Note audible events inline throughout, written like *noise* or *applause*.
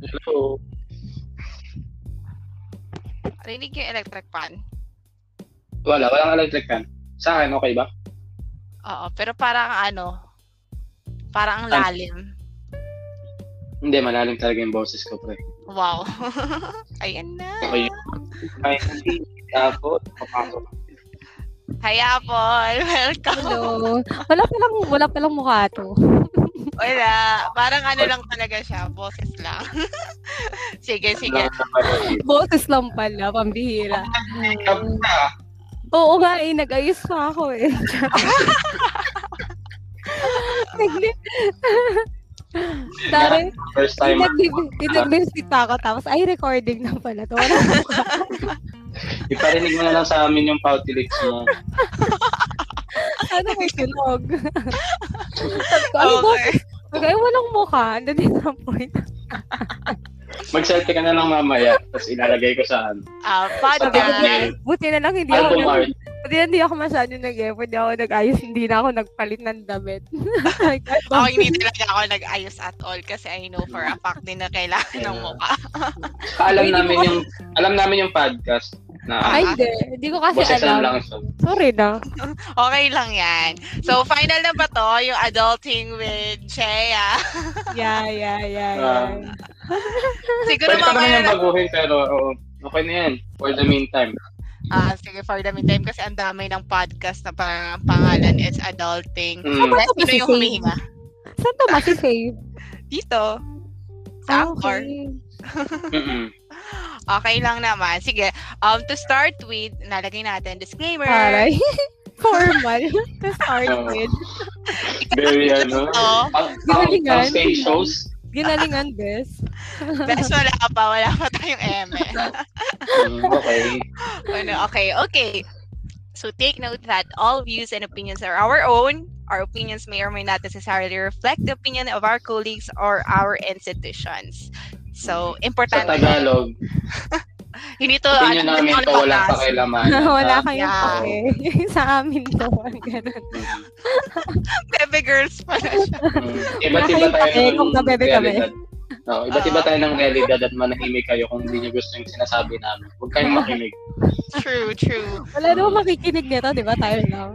Hello. Rinig yung electric fan. Wala, walang electric fan. Sa akin, okay ba? Oo, pero parang ano, parang ang lalim. Hindi, malalim talaga yung boses ko, pre. Wow. *laughs* Ayan na. Okay. Ay, hindi. Tapos, papasok. Hi, Apple. *laughs* Welcome. Hello. Wala pa lang, wala pa lang mukha to. Wala. Parang ano lang talaga siya. Boses lang. *laughs* sige, sige. Boses lang pala, pambihira. Na. Oo nga eh, nag-ayos pa ako eh. Dari, First time. pa ako, tapos ay recording na pala to. *laughs* Iparinig mo na lang sa amin yung pouty lips mo. ano may tunog? Sabi ko, ano? Okay. Ay walang mukha. Ano din ang point? Mag-selfie ka na lang mamaya, tapos ilalagay ko sa ano. Ah, podcast. buti na lang hindi ako, Album art. buti na hindi ako masyado nag-effort, hindi ako nag-ayos, hindi na ako nagpalit ng damit. *laughs* Ako hindi talaga ako nag-ayos at all kasi I know for a fact din na kailangan ng mukha. Alam Hindi namin yung, alam namin yung podcast na Ay, hindi. Hindi ko kasi boses alam. lang siya. Sorry na. *laughs* Okay lang yan. So, final na ba to? Yung adulting with Shea? *laughs* Yeah, yeah, yeah, Ah. yeah. Siguro Pwede pa naman mamaya yung na. baguhin, pero oo, okay na yan. For the meantime. Ah, sige, for the meantime kasi ang dami ng podcast na pang pangalan is adulting. Mm. Ano Let's ba yung Save? humihinga? Saan to masisave? Dito. Sa Ah, okay. Okay lang naman. Sige, um, to start with, nalagay natin disclaimer. Aray. *laughs* Formal. to start Oo. with. Very ano. Pang, Galingan. pang stage shows. Ginalingan, bes. Best wala pa, wala pa tayong eme. Mm, okay. ano, okay, okay. So take note that all views and opinions are our own. Our opinions may or may not necessarily reflect the opinion of our colleagues or our institutions. So, Sa importante. Tagalog, *laughs* Hindi to, opinion ano, namin ano to pa walang class. pakialaman. *laughs* Wala Ah, kayong Yeah. pake. *laughs* Sa amin to. Ganun. Bebe girls pala siya. mm, Iba't Wala iba tayo pake ng kung nabebe kami. realidad. No, iba't iba tayo ng realidad at manahimik kayo kung hindi nyo gusto yung sinasabi namin. Huwag kayong makinig. True, true. Wala naman makikinig nito, di ba? Tayo lang.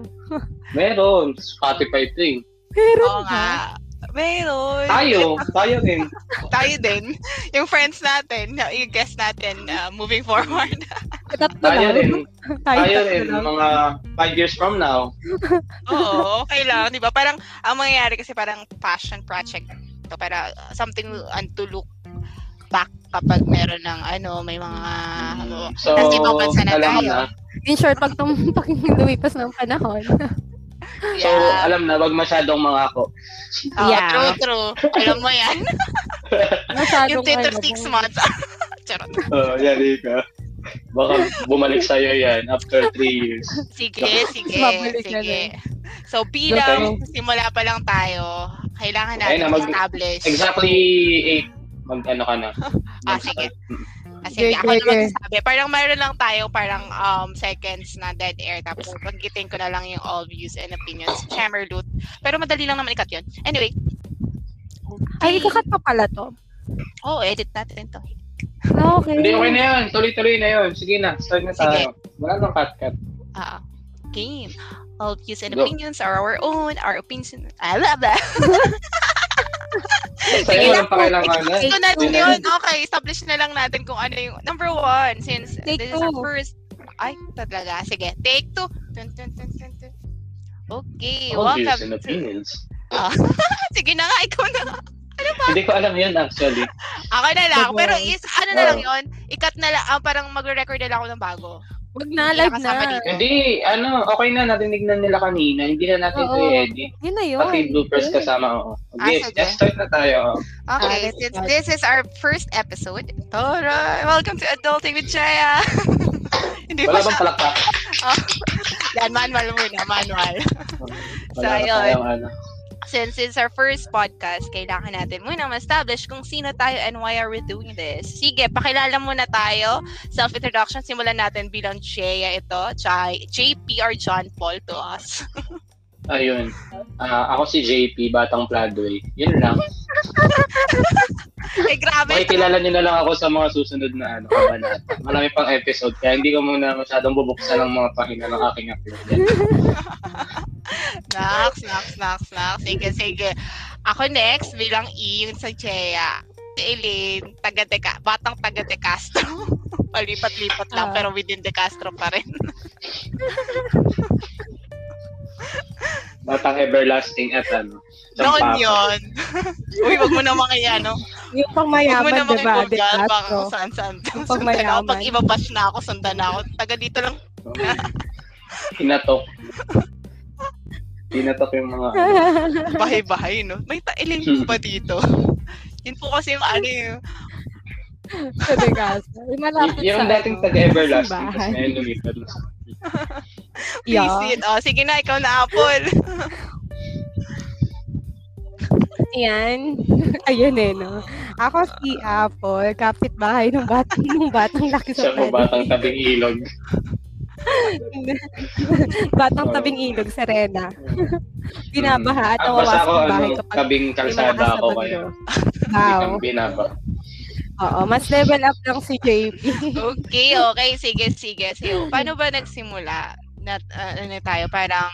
Meron. Spotify thing. Pero Oo nga. Meron. Tayo. Tayo rin. *laughs* Tayo din. Yung friends natin, yung guest natin, uh, moving forward. tatlo Tayo lang. rin. Tayo, Tayo lang. Mga five years from now. *laughs* Oo, okay lang, di ba? Parang, ang mangyayari kasi parang passion project to para something and to look back kapag meron ng ano, may mga ano, So, Kasi ibang bansa na tayo. na. In short, pag, tum- *laughs* pag lumipas ng panahon. So, yeah. alam na, wag masyadong mangako. Oo, Yeah. true, true. Alam mo yan. *laughs* Masyadong yung Twitter six months. *laughs* Charot. Oo, oh, yan, Rika. Baka bumalik sa'yo yan after three years. Sige, sige, *laughs* sige. So, bilang Okay. simula pa lang tayo, kailangan natin na, mag- establish. Exactly eight. Mag ano ka na. Ah, sige. Kasi Okay, ako na okay. magsasabi. Parang mayroon lang tayo parang um, seconds na dead air. Tapos pagkitin ko na lang yung all views and opinions. Chamber loot. Pero madali lang naman ikat yun. Anyway. Ay, ikakat pa pala to. Oh, edit natin to. Okay. Hindi, okay na yun. Tuloy-tuloy na yun. Sige na, start na tayo. Wala nang cut-cut. Ah, game. All views and Go. opinions are our own. Our opinions... Ah, blah, blah. Sa'yo, walang pakialaman na. Ito natin Yun na yun. Okay, establish na lang natin kung ano yung... Number one, since Take this is our two. first... Ay, talaga. Sige, take two. Dun, dun, dun, dun, dun. Okay, All views welcome and to... opinions. Ah, *laughs* sige na nga, ikaw na. Hindi ko alam yun actually. Ako na lang. Pero is, ano na Oh. lang yun, ikat na lang, ah, parang magre-record na lang ako ng bago. Wag na, Hindi live na. Hindi, ano, okay na, narinig na nila kanina. Hindi na natin ito i-edit. Yun na yun. Pati bloopers kasama, oo. Ah, Yes, sige. let's start na tayo. Okay, Ah, since this is our first episode, Tara, welcome to Adulting with Chaya. *laughs* Hindi Wala pa bang palakpak? *laughs* *laughs* yan, manual muna, manual. Wala So, ayun. ano. Since it's our first podcast, kailangan natin muna ma-establish kung sino tayo and why are we doing this. Sige, pakilala muna tayo. Self-introduction, simulan natin bilang Chea ito. Tsaka JP or John Paul to us. *laughs* Ayun. Ah, ako si JP, Batang Pladway. Yun lang. Ay, grabe. Makikilala niyo na lang ako sa mga susunod na ano, kabanata. Marami pang episode, kaya hindi ko muna masyadong bubuksan ang mga pahina ng aking upload. Nax, nax, nax, nax. Sige, sige. Ako next, bilang E, yung sa Chea. Si Eileen, taga de batang taga de Castro. *laughs* Palipat-lipat lang, Ah. pero within de Castro pa rin. *laughs* Batang everlasting at ano. Noon yun. Uy, wag mo naman kaya, no? Yung pang Huwag mo mayaman, naman diba? De ibulgar, baka kung saan-saan. Yung Sundan ako. Pag ibabash na ako, sundan na ako. Taga dito lang. Hinatok. Hinatok yung mga ano. Bahay-bahay, no? May tailin *laughs* po ba dito? Yun po kasi yung ano yung... Sa De Castro. Yung malapit Y- yung sa dating ano, taga-everlasting, sa tapos ngayon lumipat na *laughs* *laughs* sa Yeah. Visit. Oh, sige na, ikaw na, Apple. Ayan. *laughs* Ayun eh, no? Ako si Apple, kapitbahay ng batang, *laughs* ng batang laki sa Siya batang tabing ilog. batang tabing ilog, Serena. Binabaha at Ah, ako, nawawasak ang bahay ano, kapag tabing kalsada ako kaya. Wow. Binaba. Oo, mas level up lang si JP. Okay, okay. Sige, sige. So, paano ba nagsimula? Na, uh, ano tayo, parang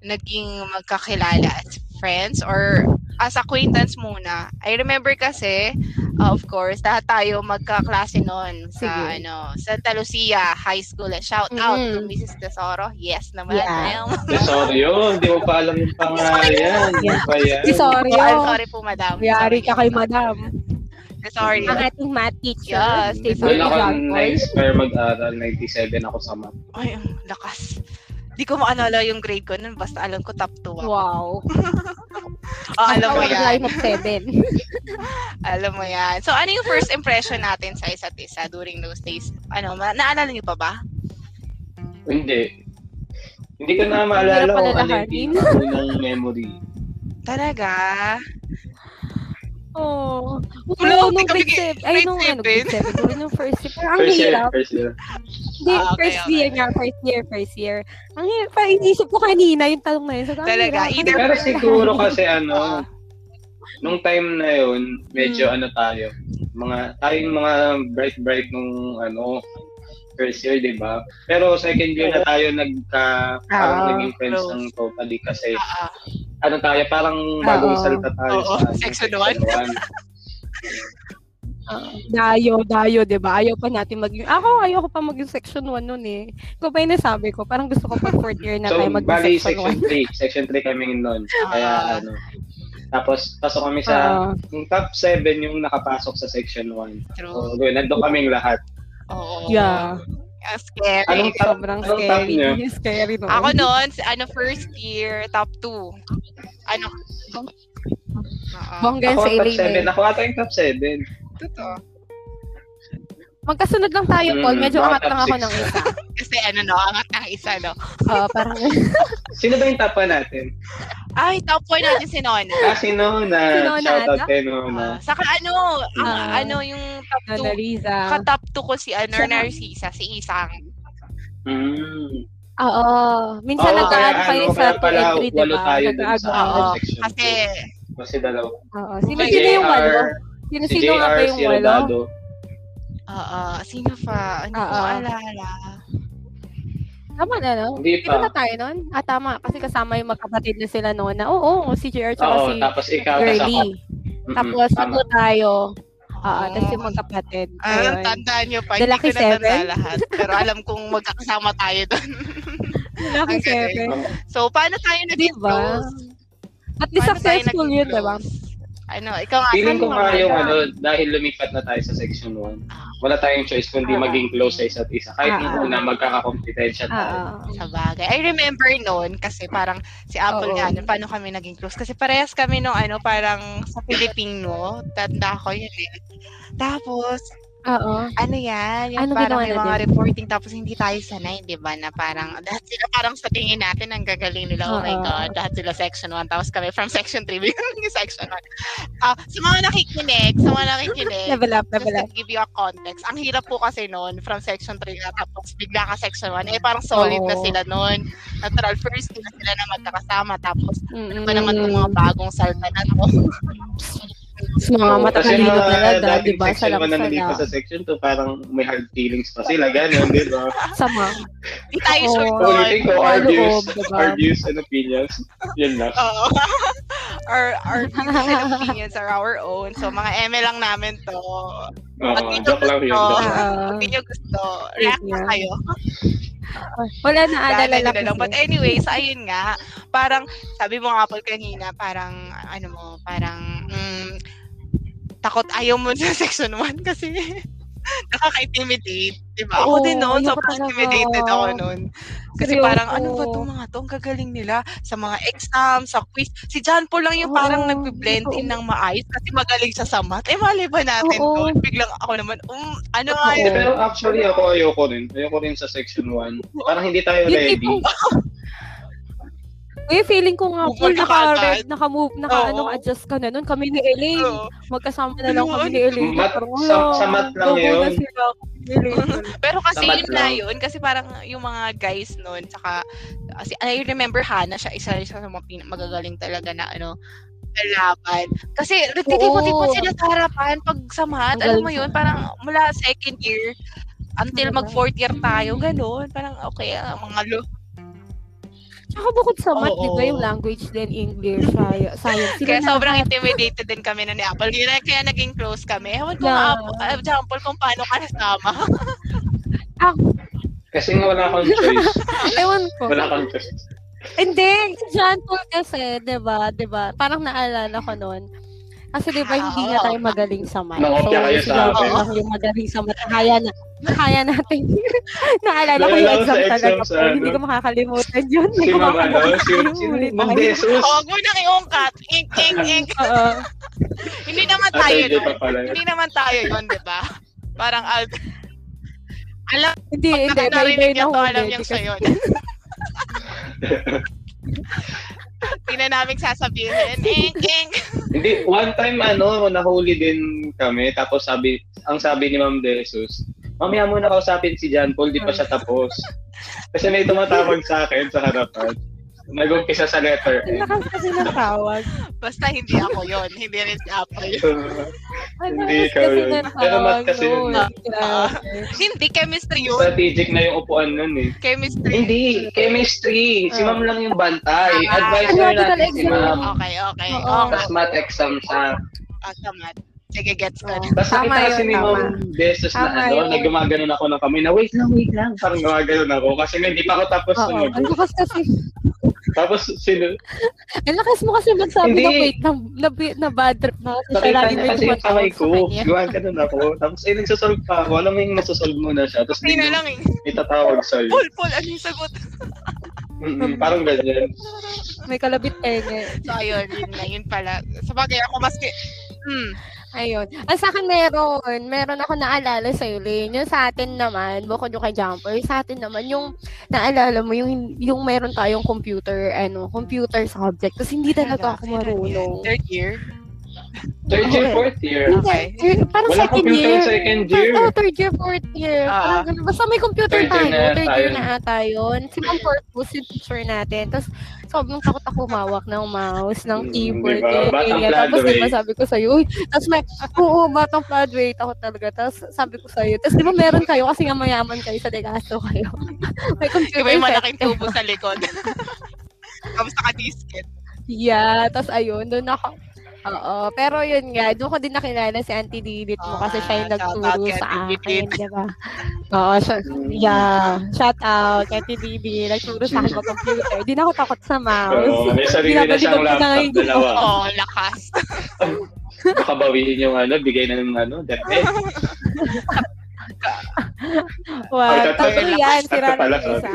naging magkakilala as friends or as acquaintance muna. I remember kasi, uh, of course, lahat tayo magkaklase noon sa Sige. ano, Santa Lucia High School. Shout out to Mm. Mrs. Tesoro. Yes naman. Yeah. *laughs* Yun, hindi mo pa alam yung pangalan. Ba yan? Si Sorry, Oh, I'm oh. sorry po, madam. Yari ka kay madam. Sorry. Ang ating math teacher. Yes, si Doon ako na-inspire mag-aral, 97 ako sa math. Ay, ang lakas. Di ko maalala yung grade ko nun. Basta alam ko top 2 ako. Wow. Oh, *laughs* alam mo yan. line of seven. *laughs* Alam mo yan. So, ano yung first impression natin sa isa't isa during those days? Ano, ma- naalala niyo pa ba? Hindi. Hindi ko na maalala kung ano yung pinakaunang memory. Talaga? Oh. Wala, kami grade gi- 7. Ay, nung ano, grade 7. During nung first year. Parang ang First year, hirap. first year. Hindi, Ah, okay, first okay. year nga. First year, first year. Ang hirap. Parang inisip ko kanina yung tanong na yun. So, Talaga, hirap. either- Pero siguro kasi *laughs* ano, nung time na yun, medyo Hmm. ano tayo, mga tayong mga bright bright nung ano first year, di ba? Pero second year na tayo nagka parang Ah, naging friends close. ng totally kasi Ah, ano tayo, parang bagong Oo. salta tayo Oo, sa ano, section one. one. *laughs* Ah, dayo, dayo, di ba? Ayaw pa natin maging... Ako, ayoko pa maging section 1 nun eh. Ikaw pa yung nasabi ko. Parang gusto ko pag fourth year na so, tayo maging bali section section 1. 3. Section 3 kami noon. Kaya Ah. ano, tapos pasok kami sa Ah, yung top 7 yung nakapasok sa section 1. true. So, doon, nandun kaming lahat. Oo. yeah. Ang scary. Anong top, Sobrang anong scary. niyo? *laughs* scary nun. Ako noon, ano, first year, top 2. Ano? Oo. Bonggan Ako sa ang top Elaine. 7. Ako ata yung top 7. Totoo. Magkasunod lang tayo, Paul. Mm, Medyo mga angat lang ako ng isa. *laughs* Kasi ano, no, angat ng isa, no? Oo, parang... *laughs* Sino ba yung top 1 natin? Ay, top 4 natin si Nona. Ah, si Nona. Si Nona, Shoutout ano? kay Nona. Ah, saka ano, ang Ah. ano yung top 2, Nana Riza. ka-top 2 ko si ano. Narcisa, si Isang. Mm. Oo. Minsan Oo, nag-add kayo ano, sa kaya 2 pala and 3, walo diba? Nag-add sa Oo, section. Kasi, Kasi dalaw. Oo. Sino, Si sino yung walo? Sino, Si sino nga ba yung si walo? Rodado. Oo, sino pa? Hindi ko Oo. maalala. Tama na, no? Hindi Di ba na pa. tayo nun? Ah, tama. Kasi kasama yung magkapatid na sila noon na, oo, si JR tsaka Oo, si tapos ikaw, tapos ako. Mm-mm, Tapos, tama. tayo. Oo, tapos yung magkapatid. Ah, Ayun. tandaan nyo pa. The Hindi Lucky ko natanda Seven? lahat. Pero alam kong magkakasama tayo doon. Lucky Ang galing. seven. so, paano tayo naging Diba? close? At least Paano tayo successful yun, diba? close? Ano, ikaw nga. Feeling ko saan mo nga yung maalala? ano, dahil lumipat na tayo sa section 1, Ah. wala tayong choice kundi Ah. maging close sa isa't isa. Kahit Ah, nung ah. una, magkakakompetensya tayo. Sa bagay. I remember noon kasi parang si Apple Oo. nga, nun, paano kami naging close? Kasi parehas kami nung ano, parang sa Filipino. Tanda ko yun eh. Tapos, Oo. ano yan, yung Ano parang ginawa may mga din? reporting tapos hindi tayo sanay, di ba? Na parang, *laughs* lahat sila parang sa tingin natin, ang gagaling nila, oh my Oo. God, lahat sila section 1, tapos kami from section 3, biglang yung section 1. Ah, sa mga nakikinig, sa mga nakikinig, Level up, just level to up. give you a context, ang hirap po kasi noon, from section 3 na tapos bigla ka section 1, eh parang solid na Oo. sila noon. Natural first, na sila na magkakasama, tapos ano ba naman itong mga bagong salta na to? *laughs* Sa mga Oo, kasi mga talaga, dating di ba? Sa na nandito sa section 2, parang may hard feelings pa sila, gano'n, *laughs* di ba? Sama. Hindi tayo sure So, doon. ulitin ko, our views, diba? our views and opinions, yun lang. *laughs* Oo. our, our views and opinions are our own. So, mga eme lang namin to. Oo, Pag joke lang yun. gusto, joke. Oo. Pag hindi nyo gusto, react na kayo. Wala na, alala lang na lang. But kasi. anyways, ayun nga. Parang, sabi mo nga Paul kanina, parang, ano mo, parang, mm, takot ayaw mo *laughs* sa section 1 kasi *laughs* nakaka-intimidate. Diba? Ako Oo, din noon, sobrang intimidated ako noon. Kasi Seryoso. parang, ano ba itong mga to? Ang gagaling nila sa mga exam, sa quiz. Si John Paul lang yung parang Oo, nagbe-blend in ng maayos kasi magaling siya sa math. Eh, mali ba natin Oo. doon? Biglang ako naman, um, ano nga yun? Pero actually, ako ayoko rin. Ayoko rin sa section 1. Parang hindi tayo ready. *laughs* Eh, feeling ko nga, full ka naka, kaagad. naka-move, naka, Oo. ano, adjust ka na nun. Kami ni Elaine. Magkasama na lang kami ni Elaine. Mat- sa- sa mat lang yun. *laughs* Pero kasi yun na yun. Kasi parang yung mga guys noon, tsaka, kasi I remember Hannah, siya isa, isa sa mga pin- magagaling talaga na ano, kalaban. Kasi nagtitipon-tipon sila sa harapan pag sa math. Ang Alam mo yun, parang mula second year until mag fourth year tayo, ganun. Parang okay, ah, mga lo. Tsaka bukod sa math, di ba yung language din, English, sci- science. Sila Kaya na sobrang lahat. intimidated din kami na ni Apple. Kaya, kaya naging close kami. Ewan ko Yeah. nga, uh, example, kung paano ka nasama. Kasi nga wala kang choice. *laughs* Ewan ko. Wala kang choice. Hindi, si John Paul kasi, di ba, di ba, parang naalala ko noon. Kasi di ba, hindi nga tayo magaling sa math. Nangopya kayo si sa akin. lang yung magaling sa math. Kaya na, kaya natin. *laughs* naalala ko yung exam talaga exam po. sa Hindi ano. ko makakalimutan yun. Hindi Si ko Ma'am ano, si, si Ma'am. Jesus. Oh, Huwag mo nang iungkat. Ink, ink, ink. Oo. *laughs* Hindi naman tayo hindi yun. Hindi naman tayo yun, di ba? Parang, al- *laughs* alam, Hindi, hindi. pag May narinig niya to, alam niyang siya yun. Hindi na namin sasabihin, ink, ink. Hindi, one time ano, nahuli din kami. Tapos sabi, ang sabi ni Ma'am De Jesus, mamaya muna kausapin si John Paul, di pa siya tapos. Kasi may tumatawag sa akin sa harapan. Nag-umpisa sa letter N. lakas kasi ng tawag. Basta hindi ako yun. Hindi rin si Apple yun. *laughs* Hindi ikaw kasi yun. ng Pero mat tawag kasi yun. nun. *laughs* Grabe. Hindi, chemistry yun. Strategic na yung upuan nun eh. Chemistry. Hindi, chemistry. Si Ma'am lang yung bantay. Ah. Advisor natin si. Ma'am. Okay, okay. Oo. Tapos math exam siya. Ah, tama. Sige, gets ko na. Tapos nakita kasi ni. Ma'am Beses na Tama ano, yun. na gumaganon ako ng kamay na wait lang, wait lang. Parang gumaganon ako kasi nga hindi pa ako tapos Oo. sumagot. Ang lakas kasi. Tapos sino, Ang lakas mo kasi magsabi Hindi. na wait, na, na, na bad trip na kasi siya nakita lagi niya may kasi yung kamay sa ko. kanya. Gumaganon ako. Tapos eh, nagsasolve pa ako. Alam mo yung nagsasolve muna siya. Tapos Hindi na lang eh. may tatawag sa'yo. Paul, Paul, ano yung sagot? Mm-mm, parang ganyan. May kalabit tenga. So, ayun, yun na, yun pala. Sa bagay, ako maski, hmm, Ayun. Ang sa akin meron, meron ako naalala sa Lane. Yung sa atin naman, bukod yung kay Jumper, sa atin naman, yung naalala mo, yung, yung meron tayong computer, ano, computer subject. Tapos hindi talaga ako marunong. Third year. Third year, Okay. fourth year. Okay. third- parang Wala second computer year. second year. Third, oh, third year, fourth year. Ah. Parang ganun. Basta may computer Third year tayo. na yata third year na ata yun. Si Ma'am Purpose, yung teacher natin. Tapos, sobrang takot ako humawak ng mouse, ng Mm, keyboard. diba? Batang kaya- Tapos, diba, sabi ko sa'yo, uy, tapos may, oo, batang floodway, takot talaga. Tapos, sabi ko sa'yo, tapos, di ba, meron kayo, kasi nga mayaman kayo sa Degaso kayo. *laughs* may computer Iba yung set. malaking tubo sa likod. *laughs* Tapos naka-disket. Yeah, tapos ayun, doon ako. Oo, pero yun nga, doon ko din nakilala si Auntie Lilith mo kasi siya yung Ah, shout out nagturo sa akin, di ba? Oo, siya, yeah, shout out kay Auntie Lilith, nagturo sa akin mag-computer. Di na ako takot sa mouse. Oo, may sarili na siyang laptop, ngayon. dalawa. Oh, lakas. *laughs* Baka bawiin yung ano, bigay na ng ano, depende. *laughs* Wow, tatay, yan, sira na yung isa.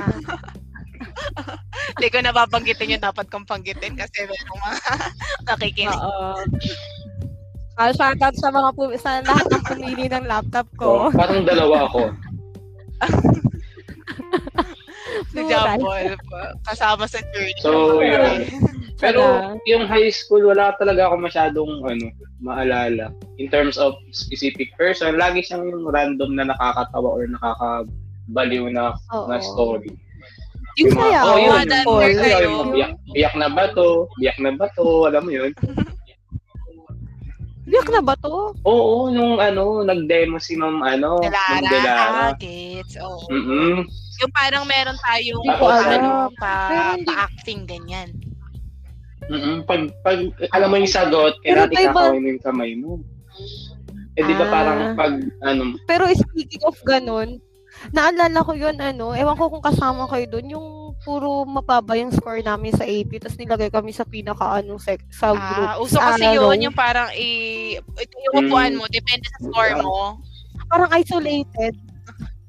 Hindi ko nababanggitin yung dapat kong panggitin kasi may mga *laughs* nakikinig. Oo. Ah, shoutout sa mga pu- sa lahat ng pumili ng laptop So, ko. parang dalawa ako. *laughs* Si pa- kasama sa journey. So, yun. Pero yung high school, wala talaga ako masyadong ano, maalala. In terms of specific person, lagi siyang yung random na nakakatawa or nakakabaliw na, Oo. na story. Yung sayaw. oh, yun. Mga sayaw, yung biyak, biyak na ba to? Biyak na ba to? Alam mo yun? Biyak na ba to? Oo, nung ano, nag-demo si Ma'am ano, Ma'am Delara. Delara. Ah, gets. Oo. Mm-mm. Yung parang meron tayong ko ano, alam. pa, pa-acting, ganyan. Mm-mm. Pag, pag, alam mo yung sagot, iba- ikakawin mo yung kamay mo. Eh, di ba Ah. parang pag, ano, Pero speaking of ganun, naalala ko yun, ano, ewan ko kung kasama kayo dun, yung puro mapaba yung score namin sa AP, tapos nilagay kami sa pinaka, ano, sec, sa group. Ah, uso kasi ano, yun, yung parang i- ito yung upuan mo, depende sa score mo. Parang isolated.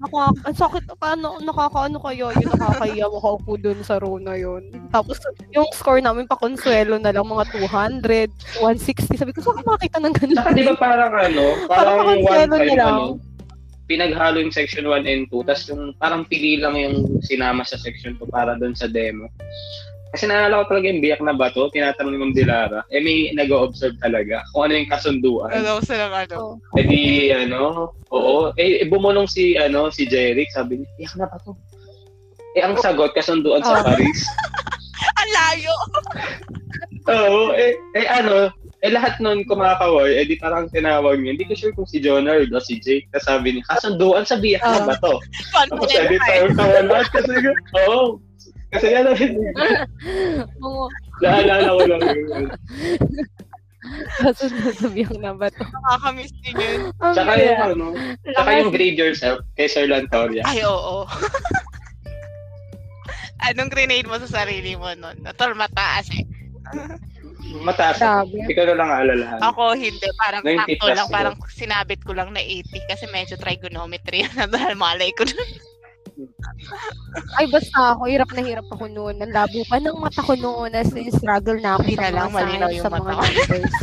Naka, ang sakit, paano, nakakaano kayo, yung nakakaya makaupo dun sa row na yun. Tapos, yung score namin pa konsuelo na lang, mga 200, 160. Sabi ko, saan ka makakita ng? Saka di ba parang ano, Parang parang one konselo na time lang. ano, pinaghalo yung section 1 and 2, tapos yung parang pili lang yung sinama sa section 2 para doon sa demo. Kasi naalala ko talaga yung biyak na bato, tinatanong ni Ma'am Dilara, eh may nag-observe talaga kung ano yung kasunduan. Ano sa lang ano. Eh di, ano, oo, eh, eh, bumulong si, ano, si Jeric, sabi niya, biyak na bato. Eh, ang sagot, kasunduan sa Oh. Paris. *laughs* Ang layo! *laughs* Oo, eh, eh ano, eh lahat nun kumakaway, eh di parang tinawag niya. Hindi ko sure kung si Jonard o si Jake. Tapos sabi niya, kasunduan sa biyak na Ah. ba to? Tapos sabi, Confident tawa tawa lahat kasi, oo. Kasi ano, Oo, naalala ko lang yun. kasunod sa biyak na ba to? Nakakamiss din yun. Ang Tsaka yung ano, tsaka yung grade yourself kay Sir Lantoria. Ay, oo. *laughs* Anong grenade mo sa sarili mo nun? Natol, mataas eh. *laughs* Mataas. Grabe. Ikaw na lang aalalahan. Ako hindi, parang 90 sakto lang, siguro. parang sinabit ko lang na 80 kasi medyo trigonometry na *laughs* dahil malay ko nun. *laughs* Ay, basta ako, hirap na hirap ako noon. Ang labo pa ng mata ko noon as in struggle na ako Hindi sa na mga lang, malinaw science, yung sa mga mata ko. numbers.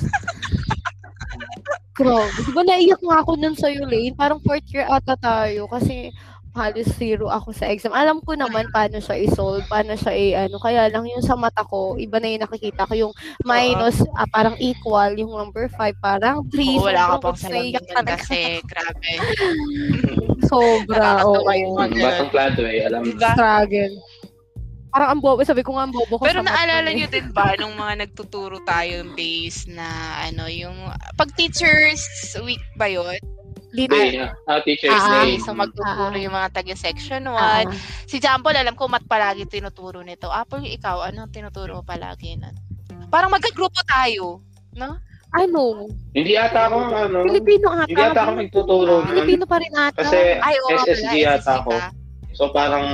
Grabe. Di ba naiyak nga ako nun sa'yo, Lane? Parang fourth year ata tayo kasi halos zero ako sa exam. Alam ko naman paano siya i-solve, paano siya i- ano. Kaya lang yung sa mata ko, iba na yung nakikita ko. Yung minus, ah, parang equal. Yung number 5, parang 3. Oo, wala ka pang salamin kasi grabe. *laughs* Sobra. Oo. Mm, Batang plato eh, alam mo. Diba? Struggle. Parang ang bobo. Sabi ko nga ang bobo ko Pero naalala eh. nyo din ba nung mga nagtuturo tayo yung days na ano, yung pag teachers week ba yun? Dito. Day, ah, Teacher's Ah, Day. So magtuturo Ah. yung mga taga section 1. Ah, Si Jampol, alam ko mat palagi tinuturo nito. Apple, ikaw, ano tinuturo mo palagi nun? Parang magkagrupo tayo. No? ano? Hindi ata ako, ano, Filipino ata. hindi ata ako nagtuturo nun. Filipino pa rin ata. Kasi Ay, oo pala, SSG yata SSG ako. ka. So parang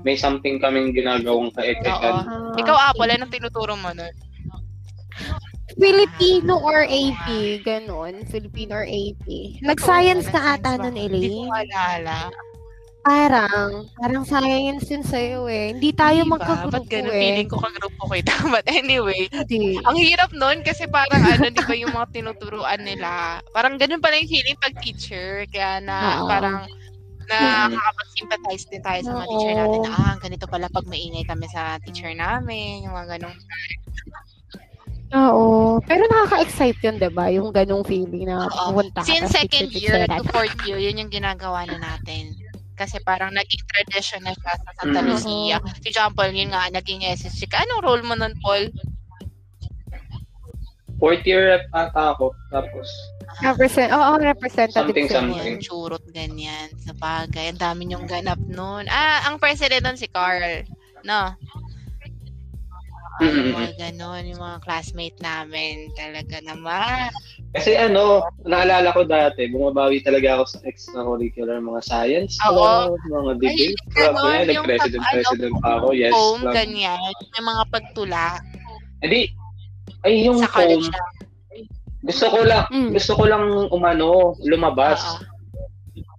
may something kaming ginagawang. Ah, Ikaw, Apple, anong tinuturo mo nun? Filipino or AP, ganon. Filipino or AP. Nag-science na ata nun, Hindi ko Elaine. maalala. Parang, parang science yun sa'yo eh. Hindi tayo Di ba? magkagrupo Ba't ganun? eh. Feeling ko kagrupo kita. *laughs* But anyway, Hindi. ang hirap nun kasi parang ano, di ba yung mga tinuturuan nila. Parang ganun pala yung feeling pag teacher. Kaya na Oo. parang na nakakapag-sympathize din tayo sa mga Oo. teacher natin. na, Ah, ganito pala pag maingay kami sa teacher namin. Yung mga ganun. Oo. Pero nakaka-excite yun, di ba? Yung ganong feeling na pumunta ka. Since second year to fourth year, yun yung ginagawa na natin. Kasi parang naging tradition na siya sa Santa Mm. Lucia. Si John Paul, yun nga, naging ka. Anong role mo nun, Paul? Fourth year rep ata ako. Tapos, Represent, oo, representative Something, siya. something. Yan, churot, ganyan. Sa bagay. Ang dami niyong ganap nun. Ah, ang president nun si Carl. No? Ah, yung Mm. mga ganon, yung mga classmate namin. Talaga naman. kasi ano, naalala ko dati, bumabawi talaga ako sa extracurricular mga science, Oo. ano, mga debate. Ay, Kaya ganon, yung nag-president, pag- ano, president pa ako, yes. Home, lang. ganyan. May mga pagtula. Hindi, ay yung Sa na. gusto ko lang, Mm. gusto ko lang umano, lumabas. Oo.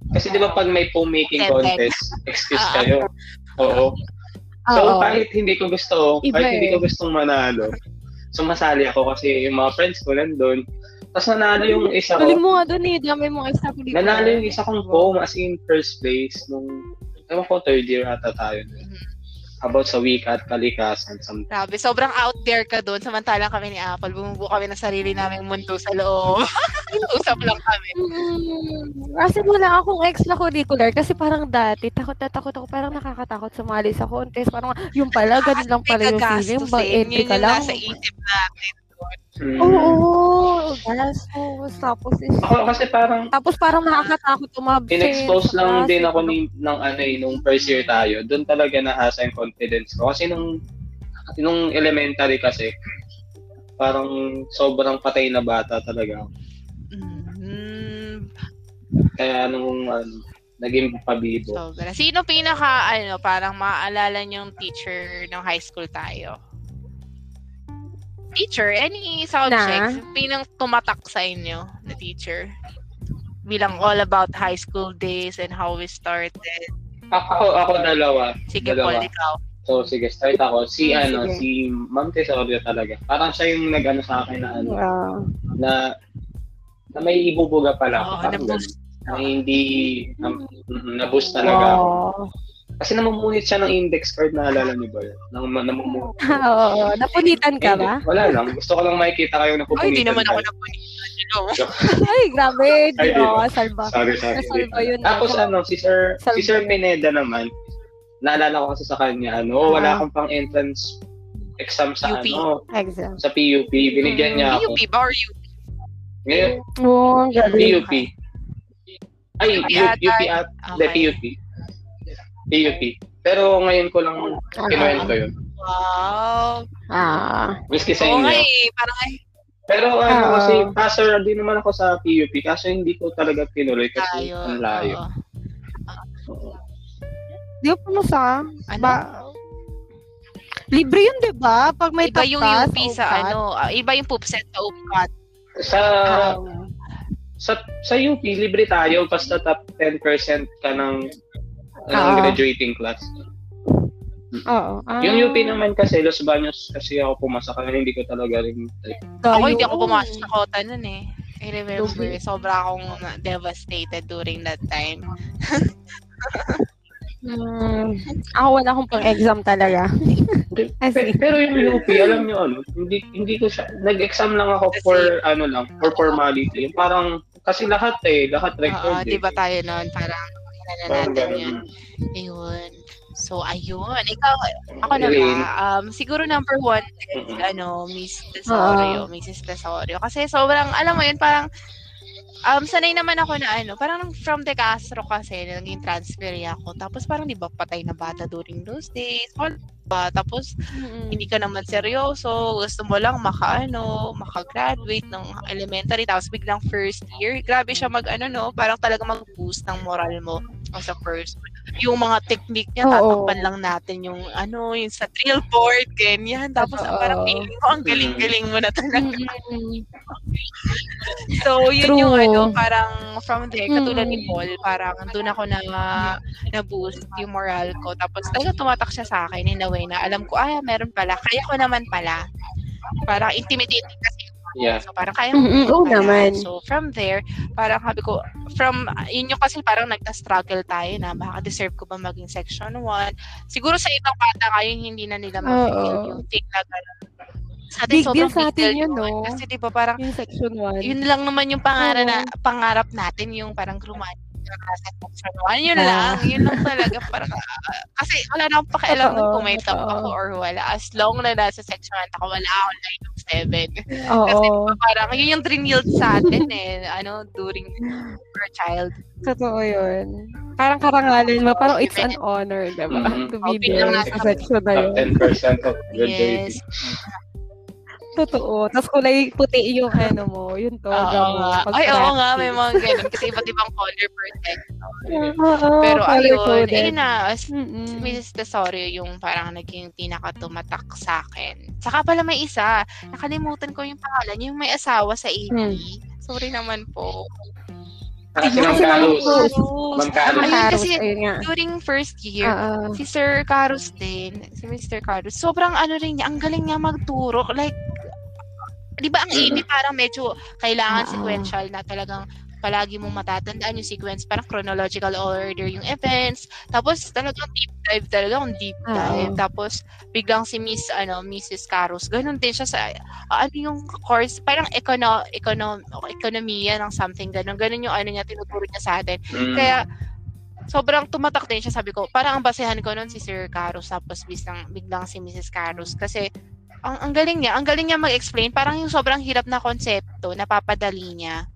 Kasi di ba pag may foam making Seven. contest, excuse kayo. Oo. So Oo. kahit hindi ko gusto, Iba kahit hindi eh. ko gustong manalo, sumasali ako kasi yung mga friends ko nandun. Tapos nanalo yung isa ko. Galing mo nga doon eh. Dami mong extracurricular. Nanalo yung isa kong poem as in first place nung, ewan ko, third year ata tayo. Mhm. About sa week at kalikasan. Some, Grabe, sobrang out there ka doon. Samantalang kami ni Apple, bumubuo kami ng sarili naming mundo sa loob. *laughs* Usap lang kami. Mm, kasi wala akong extracurricular kasi parang dati takot na takot ako parang nakakatakot sumali sa contest parang yung pala *laughs* ganun lang pala yung feeling bang Gagastusin. entry Yun ka yung lang nasa isip natin. Mm. oo gastos tapos is, Ako kasi parang tapos parang nakakatakot umabsent in-expose lang din ako ni, ng ano eh, nung first year tayo. Doon talaga nahasa yung confidence ko. Kasi nung, nung elementary kasi, parang sobrang patay na bata talaga. ako. Mm, Kaya nung ano, naging pabibo. sobra. Sino pinaka, ano, parang maaalala niyong teacher ng high school tayo? Teacher, any subjects, pinang tumatak sa inyo na teacher? Bilang all about high school days and how we started. Ako, ako dalawa. Sige, Dalawa. Paul, ikaw. So, sige, start ako. Si, Sige, ano, sige. si Ma'am Tesorio talaga. Parang siya yung nag-ano sa akin na, ano, Ah. na, na may ibubuga pala. Oo, Parang na-boost. Na hindi, na, na-boost talaga ako. Kasi namumuhit siya ng index card, naalala niyo ba? Nang, namumuhit. *laughs* Oo, napunitan ka ba? Wala lang. Gusto ko lang makikita kayo na Ay, hindi naman ako napunitan. You know? *laughs* Ay, grabe. Ay, di ako ba? salba. Sorry, sorry. Nasalba yun. Tapos ako. ano, si Sir, si Salba. Sir Pineda naman, naalala ko kasi sa kanya, ano, wala Ah. akong pang entrance exam sa UP. ano, Exam. sa PUP. Binigyan niya ako. UP ba or UP? Ngayon, Oo, ang galing. PUP. Ay, UP at, hindi, Okay. PUP. PUP. Pero ngayon ko lang kinuwento yun. Wow. Ah. Miski sa inyo. eh. Parang ay, Pero ano Oo. kasi, kaso din naman ako sa PUP, kaso hindi ko talaga tinuloy kasi tayo. ang layo. Di ba sa? Ano? Ba? Libre yun, di ba? Pag may iba yung taptas, UP sa upat. ano, ah, iba yung pupset sa UPCAT. Sa, Um, sa sa UP, libre tayo basta top 10% ka ng, Oo. graduating class. Oo. Ah, Yung UP naman kasi, Los Baños kasi ako pumasa kaya hindi ko talaga rin type. Ako hindi ako pumasok sa kota nun eh. I remember, Lugi. sobra akong devastated during that time. *laughs* Hmm. Ako wala akong pang-exam talaga. *laughs* As Pe- in, Pero yung UP, alam nyo ano, hindi hindi ko siya, nag-exam lang ako for ano lang, for formality. Parang, kasi lahat eh, lahat Oo, record di ba eh. tayo noon? Parang, na Parang natin ganun. yun. Ayun. So, ayun. Ikaw, ako na ba? Um, siguro number one is, Mm-mm. ano, Miss Tesorio. Mrs. Tesorio. Kasi sobrang, alam mo yun, parang, um, sanay naman ako na ano, parang from De Castro kasi, naging transfer ako. Tapos parang, di ba, patay na bata during those days. All ba? Tapos, mm-mm. hindi ka naman seryoso, gusto mo lang maka, ano, makagraduate ng elementary, tapos biglang first year, grabe siya mag, ano, no, parang talaga mag-boost ng moral mo as a person. Yung mga technique niya, Oo. tatakpan lang natin yung, ano, yung sa drill board, ganyan. Tapos, Totoo. parang feeling ko, ang galing-galing mo na talaga. *laughs* So, yun True. yung ano, parang from there, katulad ni Mm. Paul, parang doon ako na na-boost yung moral ko. Tapos talaga tumatak siya sa akin in a way na alam ko, ah, meron pala. Kaya ko naman pala. Parang intimidating kasi. Yeah. So, parang kaya Mm-mm. Oo naman. So, from there, parang sabi ko, from, yun yung kasi parang nagka-struggle tayo na baka deserve ko ba maging section 1. Siguro sa ibang bata ngayon, hindi na nila ma-feel yung thing na gano'n. Sa atin, Big deal sa atin yun, no? Kasi di ba parang, Yung section 1. yun lang naman yung pangarap na pangarap natin yung parang graduate 1 yun Ah. lang yun lang talaga parang ah, kasi wala na akong pakialam Totoo, kung may top ako or wala as long na nasa section 1 ako wala ako line of 7 Oo. kasi di ba parang yun yung drinilled sa atin eh ano during our child Totoo yun. Parang karangalan mo. Parang it's an honor, diba? Mhm. To be there sa section na Top yun. 10% of graduating. yes Totoo. Tapos kulay puti yung ano mo, yung toga oo mo. nga pag ay oo nga may mga ganun kasi iba't ibang color per section Oo, pero ayun ayun na as Mm-mm. Mrs. Tesorio yung parang naging pinaka-tumatak sa akin. Saka pala may isa, nakalimutan ko yung pangalan, yung may asawa sa AP. Hmm. Sorry naman po. Ma'am si Ma'am Carlos. Ma'am Carlos. Ayun kasi during first year, Oo. si Sir Carlos din, si Mr. Carlos, sobrang ano rin niya, ang galing niya magturo. Like, di ba ang. AB parang medyo kailangan Oo. sequential na talagang palagi mong matatandaan yung sequence, parang chronological order yung events. Tapos talagang deep dive, talagang deep Oo. dive. Tapos biglang si Miss, ano, Mrs. Caros, ganun din siya sa, ah, ano yung course, parang econo, econo, ekonomiya ng something, ganun. Ganun yung ano niya, tinuturo niya sa atin. Mm. Kaya, sobrang tumatak din siya, sabi ko, parang ang basehan ko nun si Sir Caros, tapos biglang, biglang si Mrs. Caros. Kasi, ang, ang galing niya, ang galing niya mag-explain, parang yung sobrang hirap na konsepto, napapadali niya.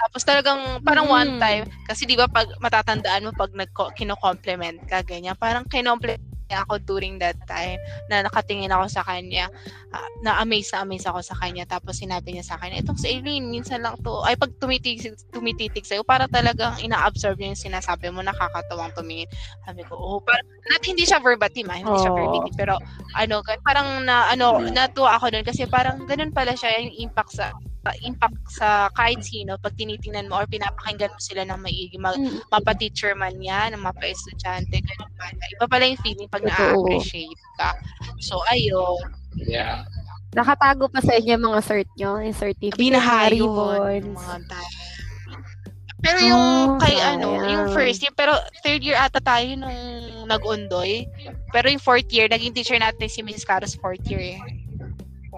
Tapos talagang, parang one Mm. time, kasi di ba pag matatandaan mo pag nag kino-compliment ka, ganyan, parang kinompliment niya ako during that time na nakatingin ako sa kanya, ah, na-amaze na amaze ako sa kanya. Tapos sinabi niya sa akin, itong si Aileen, minsan lang to, ay pag tumititig, tumititig sa'yo, para talagang ina-absorb niya yung sinasabi mo, nakakatawang tumingin. Sabi ko, oh, parang, not, hindi siya verbatim, ah, hindi siya Oo. verbatim, pero ano, parang na, ano, natuwa ako doon kasi parang ganun pala siya yung impact sa uh, impact sa kahit sino pag tinitingnan mo or pinapakinggan mo sila ng maigi mag, Mm. mapa-teacher man yan, mapa-estudyante, ganun pala. Iba pala yung feeling pag na-appreciate ka. So, ayun. Yeah. Nakatago pa sa inyo mga cert nyo, yung certificate, Binaha mga dahil. Pero yung Oh, kay ano, sayang. yung first year, pero third year ata tayo nung nag-undoy. Pero yung fourth year, naging teacher natin si Mrs. Caros fourth year eh.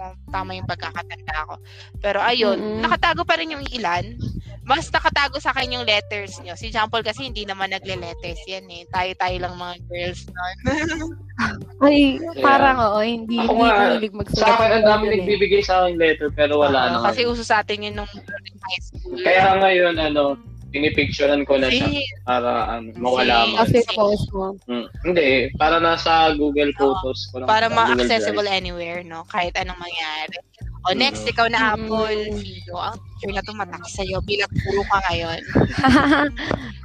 Kung tama yung pagkakatanda ko. Pero ayun, Mm-mm. nakatago pa rin yung ilan. Mas nakatago sa akin yung letters nyo. Si Jean Paul kasi hindi naman nagle-letters yan eh. Tayo-tayo lang mga girls nun. *laughs* Ay, Yeah. parang oo, hindi, Ako hindi nga, mahilig magsulat. Sa akin, ang dami eh. nagbibigay sa akin letter, pero wala Oo, na. Kasi uso sa atin yun nung high school. Kaya ngayon, ano, pinipicturean ko na siya Si- para ano, mawala si- mo. Kasi post mo. Hmm. Hindi, para nasa Google Photos ko lang. para ma-accessible anywhere, no? Kahit anong mangyari. O next, Mm. ikaw na Mm. Apple, Fido. Ang teacher na tumatak sa'yo bilang puro ka ngayon. *laughs*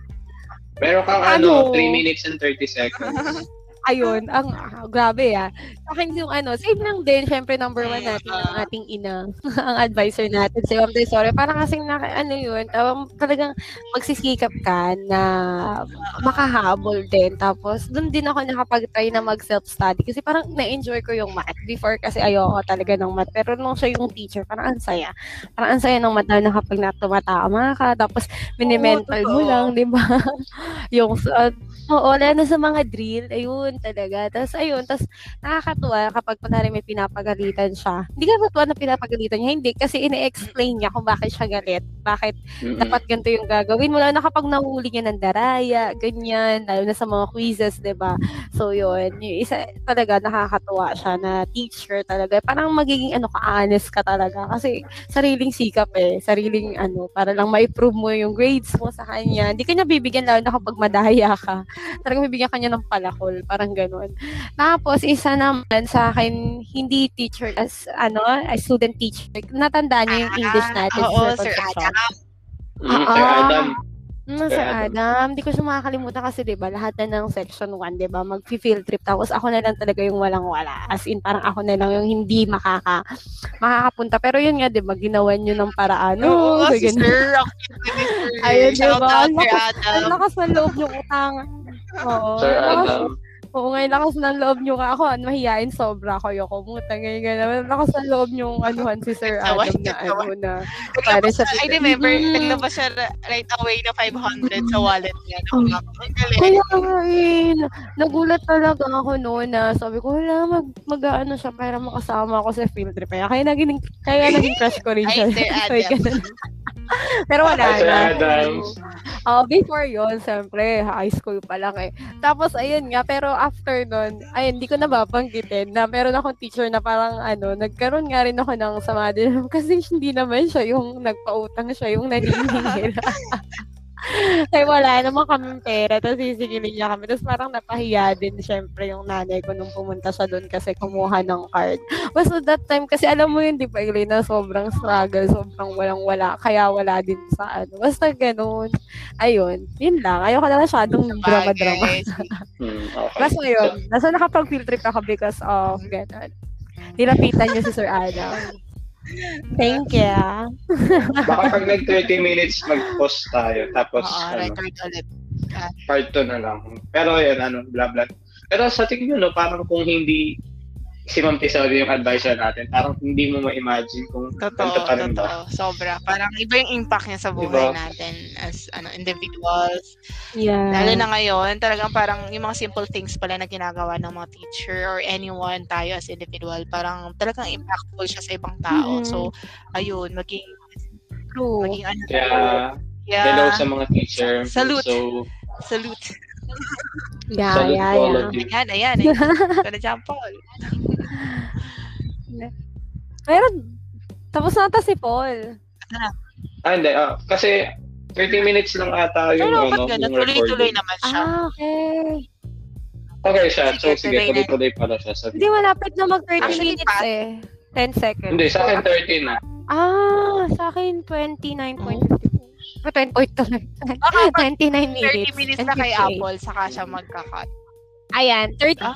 Meron kang Ano? ano, 3 minutes and 30 seconds. Ayun, *laughs* ang ah, grabe ah. Sa akin yung ano, same lang din, syempre number one natin ang ating ina, *laughs* ang advisor natin si Ma'am Sorry. Parang kasing naka, ano yun, tawang, talagang magsisikap ka na makahabol din. Tapos, doon din ako nakapag-try na mag-self-study kasi parang na-enjoy ko yung math. Before kasi ayoko talaga ng math. Pero nung siya yung teacher, parang ang saya. Parang ang saya ng math na kapag natumatama ka. Tapos, minimental mo totoo. lang, di ba? *laughs* yung, uh, oo, lalo na sa mga drill, ayun talaga. Tapos, ayun, tapos nakakatuwa kapag kunwari may pinapagalitan siya. Hindi ka natuwa na pinapagalitan niya, hindi. Kasi ine-explain niya kung bakit siya galit. Bakit Mm-mm. dapat ganito yung gagawin mo. Lalo na kapag nahuli niya ng daraya, ganyan, lalo na sa mga quizzes, ba? So, yun. Yung isa talaga, nakakatuwa siya na teacher talaga. Parang magiging, ano ka, honest ka talaga. Kasi, sariling sikap eh. Sariling, ano, para lang ma-improve mo yung grades mo sa kanya. Hindi ka niya bibigyan, lalo na kapag madaya ka. *laughs* Talagang bibigyan ka niya ng palakol. Parang ganun. Tapos, isa naman sa akin, hindi teacher as, ano, as student teacher. Natandaan niyo yung English natin. Ah, Oo, sa Sir. Adam. Mm, Sir. Adam. Mm, Sir Adam. Adam, hindi ko siya makakalimutan kasi 'di ba, lahat na ng section 1, 'di ba, mag-field trip tapos ako na lang talaga yung walang-wala. As in parang ako na lang yung hindi makaka makakapunta. Pero yun nga 'di ba, ginawa niyo ng paraan. Oo, Oh, si ganun. Sir. Ang cute ni Sir. Ayun, diba? out, Ang lakas- ng loob niyo utang. Oo. Sir Adam. Oo, ngayon lakas ng loob niyo ka ako. Ano, mahihain sobra ako. Yoko muta ngayon ganun. Ang lakas ng loob niyo anuhan si Sir Adam na ano na Naglabas sa I remember, Mm. naglabas siya right away na 500 sa wallet niya. Oh. Ang galing. Kaya nga eh, na- nagulat talaga ako noon na sabi ko, wala, mag, mag-ano siya para makasama ako sa field trip. Kaya, kaya naging, kaya naging crush ko rin Ay, siya. Sir *laughs* So, Adam. *laughs* Pero wala na. Adams. Oh, before yon siyempre, high school pa lang eh. Tapos, ayun nga, pero after nun, ayun, hindi ko nababanggitin na meron akong teacher na parang, ano, nagkaroon nga rin ako ng sama din. *laughs* Kasi hindi naman siya yung nagpautang, siya yung *laughs* naniningil. *laughs* Ay, wala naman kami pera. Tapos sisigilin niya kami. Tapos parang napahiya din, syempre, yung nanay ko nung pumunta siya doon kasi kumuha ng card. Basta that time, kasi alam mo yun, di ba, Elena, sobrang struggle, sobrang walang-wala. Kaya wala din sa ano. Basta ganun. Ayun, yun lang. Ayoko na masyadong drama-drama. *laughs* Hmm, okay. Basta yun. Nasa nakapag-field trip ako because of ganun. Nilapitan niyo si Sir Adam. Thank you. Baka pag nag-30 minutes, mag-pause tayo. Tapos, Oo, ano, record ulit. part 2 na lang. Pero yan, ano, blah, blah. Pero sa tingin nyo, no, parang kung hindi si Ma'am Tisori yung advisor natin. Parang hindi mo ma-imagine kung ganito Totoo, pa rin ba. totoo. Sobra. Parang iba yung impact niya sa buhay Diba? natin as ano individuals. Yeah. Lalo na ngayon, talagang parang yung mga simple things pala na ginagawa ng mga teacher or anyone tayo as individual, parang talagang impactful siya sa ibang tao. Mhm. So, ayun, maging, True. maging ano, Kaya, yeah, hello sa mga teacher. Salute. So, salute. Yeah, Salute yeah, yeah. Ayan, ayan. *laughs* Ito na John Paul. Meron. Tapos na ata si Paul. Ah, hindi. Ah, kasi 30 minutes lang ata yung Pero, ano, yung Tuloy-tuloy naman siya. Ah, okay. Okay siya. So, sige, sige tuloy-tuloy pala siya. Sabi. Hindi, malapit na mag 30 minutes pa. eh. 10 seconds. Hindi, sa akin 30 na. Ah, sa akin 29.50. 10.2. 99 *laughs* minutes. 30 minutes na kay Apple, saka siya mm. magka-cut. Ayan, 30. 30. Ah.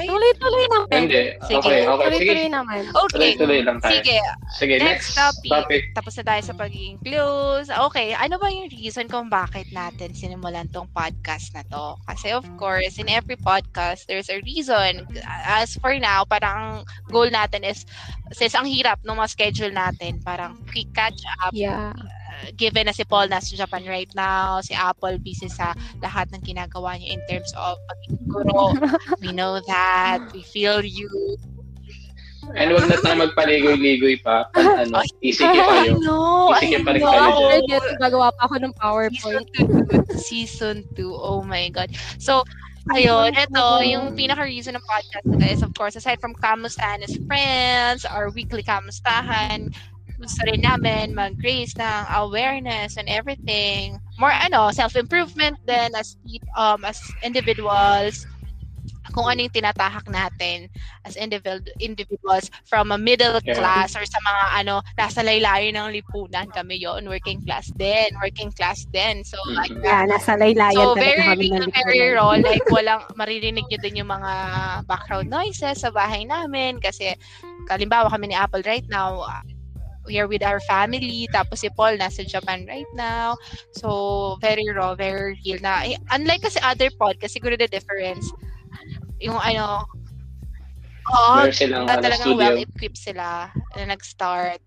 Tuloy-tuloy naman. Hindi. Sige. Okay. Tuloy-tuloy naman. Okay. Tuloy-tuloy lang tayo. Sige. Sige, next, next topic. topic. Tapos na tayo sa pagiging close. Okay, ano ba yung reason kung bakit natin sinimulan tong podcast na to? Kasi of course, in every podcast, there's a reason. As for now, parang goal natin is, since ang hirap ng no, mga schedule natin, parang quick catch up. Yeah given na si Paul nasa Japan right now, si Apple busy sa lahat ng ginagawa niya in terms of pagiging guro. *laughs* We know that. We feel you. And wag na tayo magpaligoy-ligoy pa. Pag *laughs* ano, ECQ *laughs* kayo. know. Isipin pa rin kayo After this, gagawa pa ako ng PowerPoint. 2. Season 2. Oh my God. So, ayun, ito, yung pinaka-reason ng podcast na is, of course, aside from kamustahan as friends, our weekly kamustahan, gusto rin namin mag-raise ng awareness and everything. More, ano, self-improvement then as, um, as individuals, kung ano yung tinatahak natin as individual individuals from a middle Yeah. class or sa mga ano nasa laylayo ng lipunan kami yon working class din working class din so Mhm. like Yeah, nasa laylayan So, very kami ng very raw. Like, *laughs* walang, maririnig nyo din yung mga background noises sa bahay namin. Kasi, kalimbawa kami ni Apple right now, uh, we are with our family. Tapos si Paul nasa Japan right now. So, very raw, very real na. eh, Unlike kasi other podcast, siguro the difference, yung ano, oo, Meron silang na ano, talagang studio. well-equipped sila na nag-start.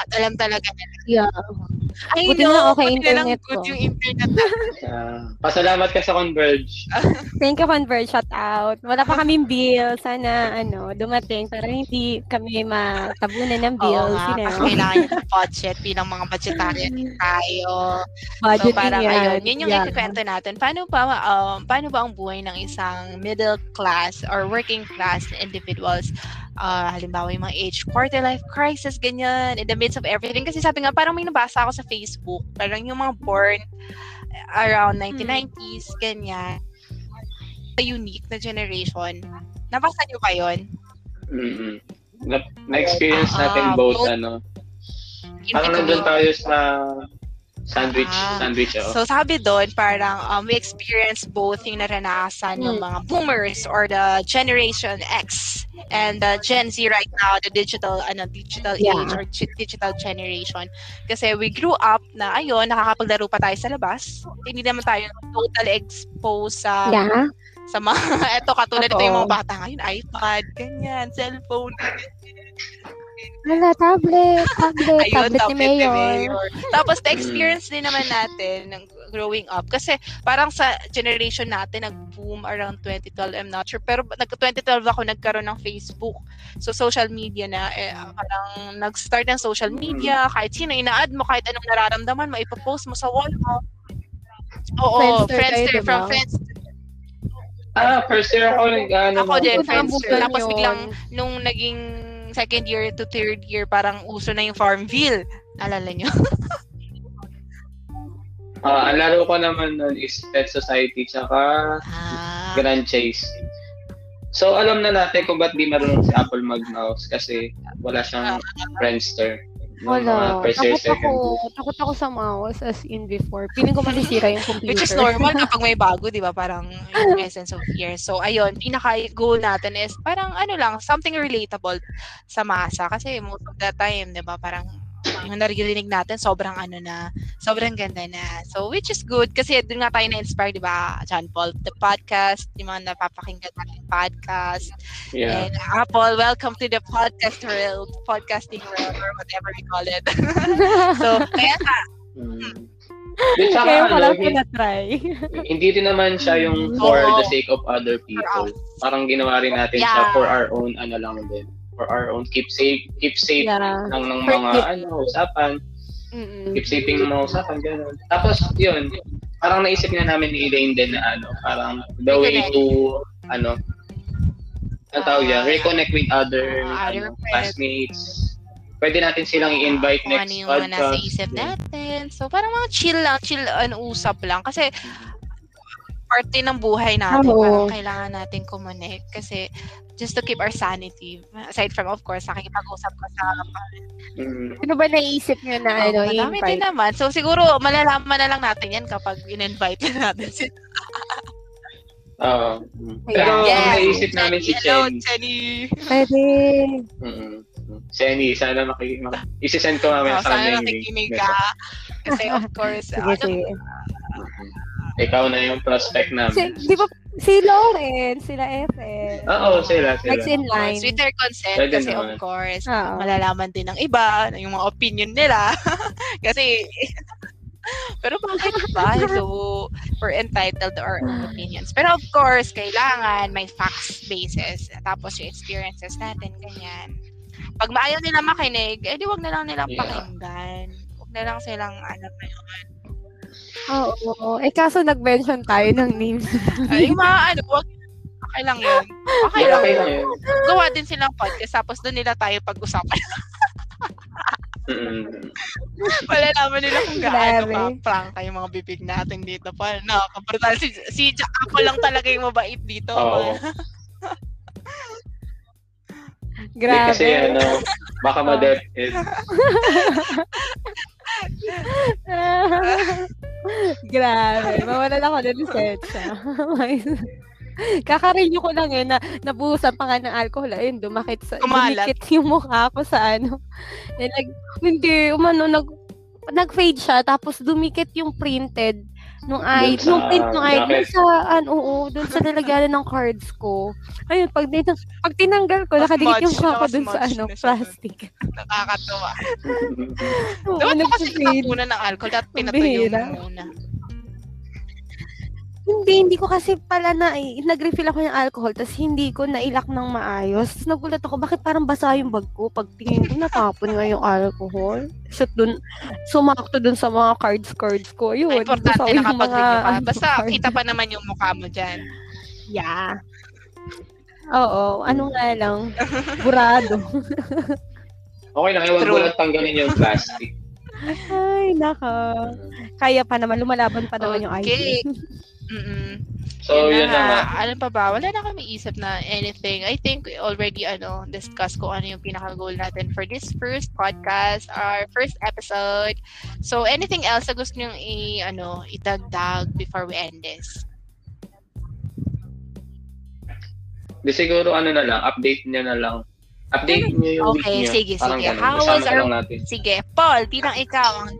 At alam talaga nila. Yeah. Ay, Buti no, na okay buti na lang internet good ko. yung internet. *laughs* Ah, pasalamat ka sa Converge. *laughs* Thank you, Converge. Shout out. Wala pa kaming bill. Sana, ano, dumating para hindi kami matabunan ng Oo bills. nga, you know. kasi kailangan nyo ng *laughs* budget bilang mga vegetarian din tayo. Budget so parang yan. ayun, yun yung Yeah. ikikwento natin. Paano ba, um, paano ba ang buhay ng isang middle class or working class individuals? Uh, halimbawa yung mga age quarter life crisis, ganyan, in the midst of everything. Kasi sabi nga, parang may nabasa ako sa Facebook, parang yung mga born around 1990s, ganyan, a unique na generation. Nabasa niyo ba yun? Mm-mm. Na, na-experience natin Ah, both, both- ano. Parang nandun tayo sa sandwich, Ah. sandwich, oh. So sabi doon, parang um, we experience both yung naranasan ng Hmm. mga boomers or the Generation X and the Gen Z right now, the digital ano digital Yeah. age or digital generation. Kasi we grew up na ayun, nakakapaglaro pa tayo sa labas. Hindi naman tayo totally exposed sa Yeah. sa mga *laughs* eto katulad ito yung Totoo. mga bata ngayon, iPad, ganyan, cellphone. Wala, tablet. Tablet. Ayun, tablet ni tablet ni Mayor. Mayor. Tapos, na-experience din naman natin ng growing up. Kasi, parang sa generation natin, nag-boom around 2012. I'm not sure. Pero, nag-2012 ako nagkaroon ng Facebook. So, social media na, eh, parang nag-start ng social media. Kahit sino, ina-add mo, kahit anong nararamdaman mo, ipopost mo sa wall mo. Oo, Friendster Friendster. from? Friendster. Ah, first year ako nag ano, Ako din, Friendster. Tapos, biglang, nung naging second year to third year, parang uso na yung Farmville. Alala nyo? *laughs* Ah, ang laro ko naman nun is Pet Society tsaka Ah. Grand Chase. So, alam na natin kung ba't di marunong si Apple mag-mouse kasi wala siyang Friendster. Wala. Takot ako. Takot ako sa mouse as in before. Piling ko masisira yung computer. Which is normal kapag *laughs* may bago, di ba? Parang yung essence of fear. So, ayun, pinaka-goal natin is parang ano lang, something relatable sa masa. Kasi most of the time, di ba, parang yung naririnig natin, sobrang ano na, sobrang ganda na. So, which is good kasi doon nga tayo na-inspire, di ba, John Paul, the podcast, yung mga napapakinggan natin podcast. Yeah. And Apple, welcome to the podcast world, podcasting world, or whatever we call it. *laughs* so, kaya nga, Mm. Di, tsaka Kaya ano, pala ko hin- na-try. hindi rin naman siya yung for Oo. the sake of other people. Parang ginawa rin natin Yeah. siya for our own ano lang din. For our own keep safe, keep safe Yeah. ng, ng mga ano, usapan. Mm-mm. Keep saving ng mga usapan, gano'n. Tapos, yun, parang naisip nga namin ni Elaine din na ano, parang the way to, ano, ang tawag yan, Ah, reconnect with other, Ah, ano, classmates. Pwede natin silang i-invite kung next ano yung mga nasa podcast. isip natin. So, parang mga chill lang, chill, ano, usap lang. Kasi, parte ng buhay natin, Oo. parang kailangan natin connect. Kasi, just to keep our sanity. Aside from, of course, nakikipag-usap ka sa Mm. Ano ba naisip nyo na ano, Oh, madami din naman. So, siguro, malalaman na lang natin yan kapag in-invite na natin si *laughs* Oo. Pero ang naisip namin si Hello, Chen. Chenny. Pwede. Mm-mm. Senny, sana maki, maki isi-send ko mamaya Oh, sa sana kanya yung link. nakikinig ka. Kasi, of course, Sige, ano, sige. Ikaw na yung prospect Si, namin. di ba, si Lauren, sila Efe. Oo, sila, sila. Next in line. with their consent Pwede kasi naman. of course Oo. malalaman din ng iba yung mga opinion nila *laughs* kasi *laughs* pero bakit ba so we're entitled to our own opinions pero of course kailangan may facts basis tapos yung experiences natin ganyan pag maayaw nila makinig eh di wag na lang nilang Yeah. pakinggan wag na lang silang ano na yun Oo. Eh, kaso nag-mention tayo ng names. *laughs* ay yung mga ano wag okay lang yun okay lang okay yun lang yun. gawa din silang podcast tapos doon nila tayo pag-usapan Mm-mm. Malalaman nila kung gaano ka prank yung mga bibig natin dito pa. No, kapartal si si Jack ako lang talaga yung mabait dito. Oo. *laughs* Grabe. kasi ano, baka ma-death-head. Grabe. Mawalan ako ng lisensya. *laughs* Kakarenew ko lang eh, na nabuhusan pa nga ng alcohol. Ayun, dumakit sa, Kumalat. dumikit yung mukha ko sa ano. Eh, nag, hindi, umano, nag, nag-fade siya, tapos dumikit yung printed nung Dun ID, sa yung print nung ID, dun jacket. sa, ano, oo, dun sa nilagyan ng cards ko. Ayun, pag, din- pag tinanggal ko, nakadikit yung ko mas dun sa, ano, dun. plastic. Nakakatuwa. *laughs* *laughs* Dapat mo kasi nakakunan ng alcohol at Ang pinatuyo bihira. mo muna. Hindi, hindi ko kasi pala na, nag-refill ako ng alcohol, tapos hindi ko nailak ng maayos. Tapos nagulat ako, bakit parang basa yung bag ko? Pag tingin ko, natapon nga yung alcohol. So, dun, sumakto dun sa mga cards-cards ko. Yun, Ay, importante basa yung nakapag-renew ka. ano, Basta cards. kita pa naman yung mukha mo dyan. Yeah. Oo, ano nga lang, burado. *laughs* Okay lang, True. mo lang tanggalin yung plastic. Ay, naka. Kaya pa naman, lumalaban pa naman yung Okay. ID. Mm-mm. So, yun Yun na nga. Ano pa ba? Wala na kami isip na anything. I think we already ano discuss kung ano yung pinaka-goal natin for this first podcast, our first episode. So, anything else na gusto nyo i, ano, itagdag before we end this? Di siguro ano na lang, update niya na lang. Update niyo yung Okay, week niyo. sige, Parang sige. ganun. How was our- natin. Sige, Paul, bilang ikaw, ang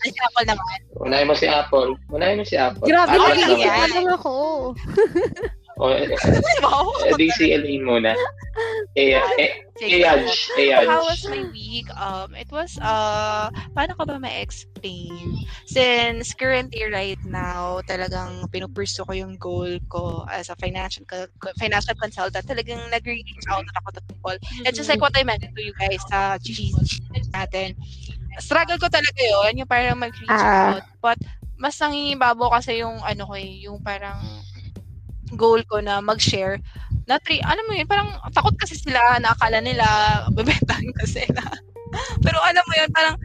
ay, Apple naman. Unahin mo si Apple. Unahin mo si Apple. Grabe, Apple naman. ako. *laughs* O, eh, Wow. Elaine muna. Eh, eh. Ayaj. Ayaj. How was my week? Um, it was, uh, paano ko ba ma-explain? Since currently right now, talagang pinupursu ko yung goal ko as a financial financial consultant. Talagang nag-reach out ako to people. And just like what I mentioned to you guys sa cheese natin, struggle ko talaga yun, yung parang mag-reach Ah. out. But, mas nangingibabaw kasi yung, ano ko eh, yung parang goal ko na mag-share na three, alam mo yun, parang takot kasi sila, nakakala nila, *laughs* bebentahin ko sila. *laughs* Pero alam mo yun, parang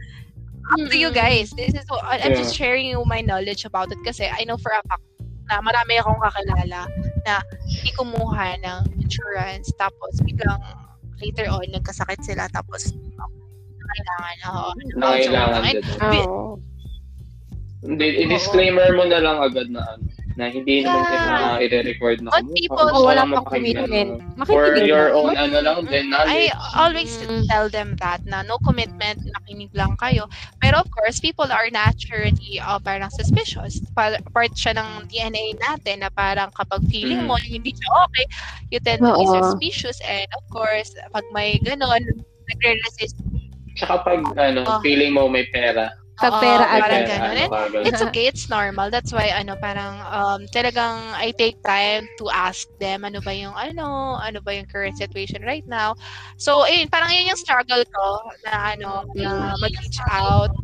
up to you guys. This is, I- I'm just sharing you my knowledge about it kasi I know for a fact na marami akong kakilala na hindi kumuha ng insurance tapos biglang later on nagkasakit sila tapos kailangan oo. Nangailangan And- din. Oo. Hindi, i-disclaimer mo na lang agad na ano. Na hindi naman Yeah. kailangan i-record na kamo. people- gusto wala pang commitment. For Makikinig your own ano lang I knowledge. always Mm. tell them that na no commitment, nakinig lang kayo. Pero of course, people are naturally uh, parang suspicious. Pa- part siya ng DNA natin na parang kapag feeling Mm. mo na hindi siya okay, you tend to be suspicious. And of course, pag may ganon, nagre-resist. Tsaka pag ano, Oh. feeling mo may pera. Pag Oo, parang agad. ano And it's okay, it's normal. That's why ano parang um talagang I take time to ask them ano ba yung ano, ano ba yung current situation right now. So, ayun, parang yun yung struggle ko na ano, na mag-reach out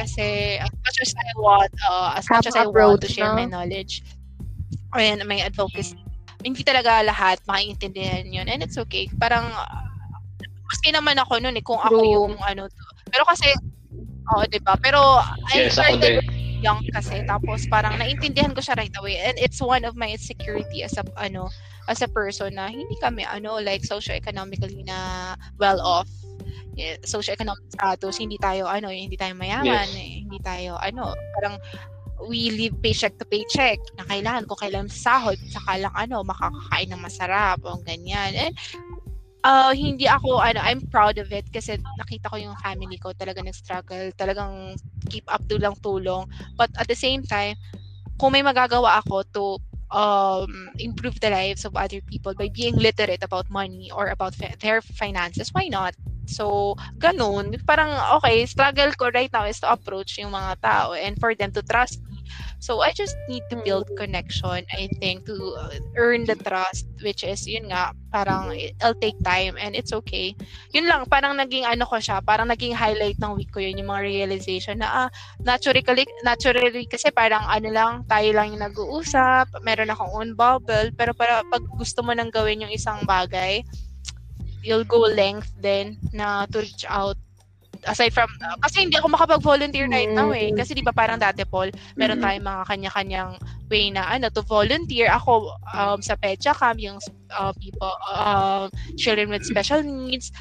kasi as much as I want, uh, as much as I want to share my knowledge and my advocacy, hindi talaga lahat maiintindihan yun. And it's okay. Parang, uh, maski naman ako noon eh, kung ako yung ano, pero kasi, oo, di ba? Pero, I Yes, ako started din. young kasi tapos parang naintindihan ko siya right away and it's one of my insecurity as a ano as a person na hindi kami ano like socio-economically na well off Yeah, socio-economic status hindi tayo ano hindi tayo mayaman Yes. eh, hindi tayo ano parang we live paycheck to paycheck na kailangan ko kailan sahod saka lang ano makakakain ng masarap o ganyan and uh, hindi ako ano I'm proud of it kasi nakita ko yung family ko talaga nag-struggle talagang keep up tulang tulong but at the same time kung may magagawa ako to um, improve the lives of other people by being literate about money or about fa- their finances, why not? So, ganun. Parang, okay, struggle ko right now is to approach yung mga tao and for them to trust me. So, I just need to build connection, I think, to earn the trust, which is, yun nga, parang it'll take time and it's okay. Yun lang, parang naging ano ko siya, parang naging highlight ng week ko yun, yung mga realization na, ah, naturally, naturally kasi parang ano lang, tayo lang yung nag-uusap, meron akong own bubble, pero para pag gusto mo nang gawin yung isang bagay, you'll go length din na to reach out aside from uh, kasi hindi ako makapag-volunteer right now eh Mm. kasi di ba parang dati Paul meron tayong mga kanya-kanyang way na ano to volunteer ako um, sa PEDSA camp yung uh, people uh, children with special needs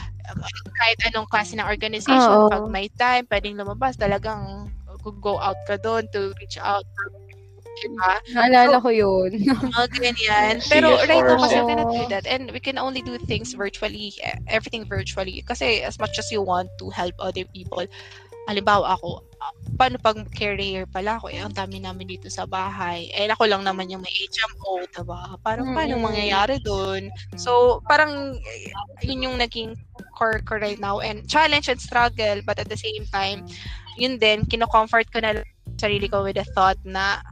kahit anong klase ng organization Oo. pag may time pwedeng lumabas talagang go out ka doon to reach out diba? Naalala ko yun. *laughs* mga ganyan. Pero right now kasi we cannot do that and we can only do things virtually, everything virtually. Kasi as much as you want to help other people, halimbawa ako, paano pag career pala ako, eh, ang dami namin dito sa bahay. Eh, ako lang naman yung may HMO, diba? Parang paano Mm-mm. mangyayari doon? So, parang eh, yun yung naging core ko right now and challenge and struggle but at the same time, yun din, kino-comfort ko na sarili ko with the thought na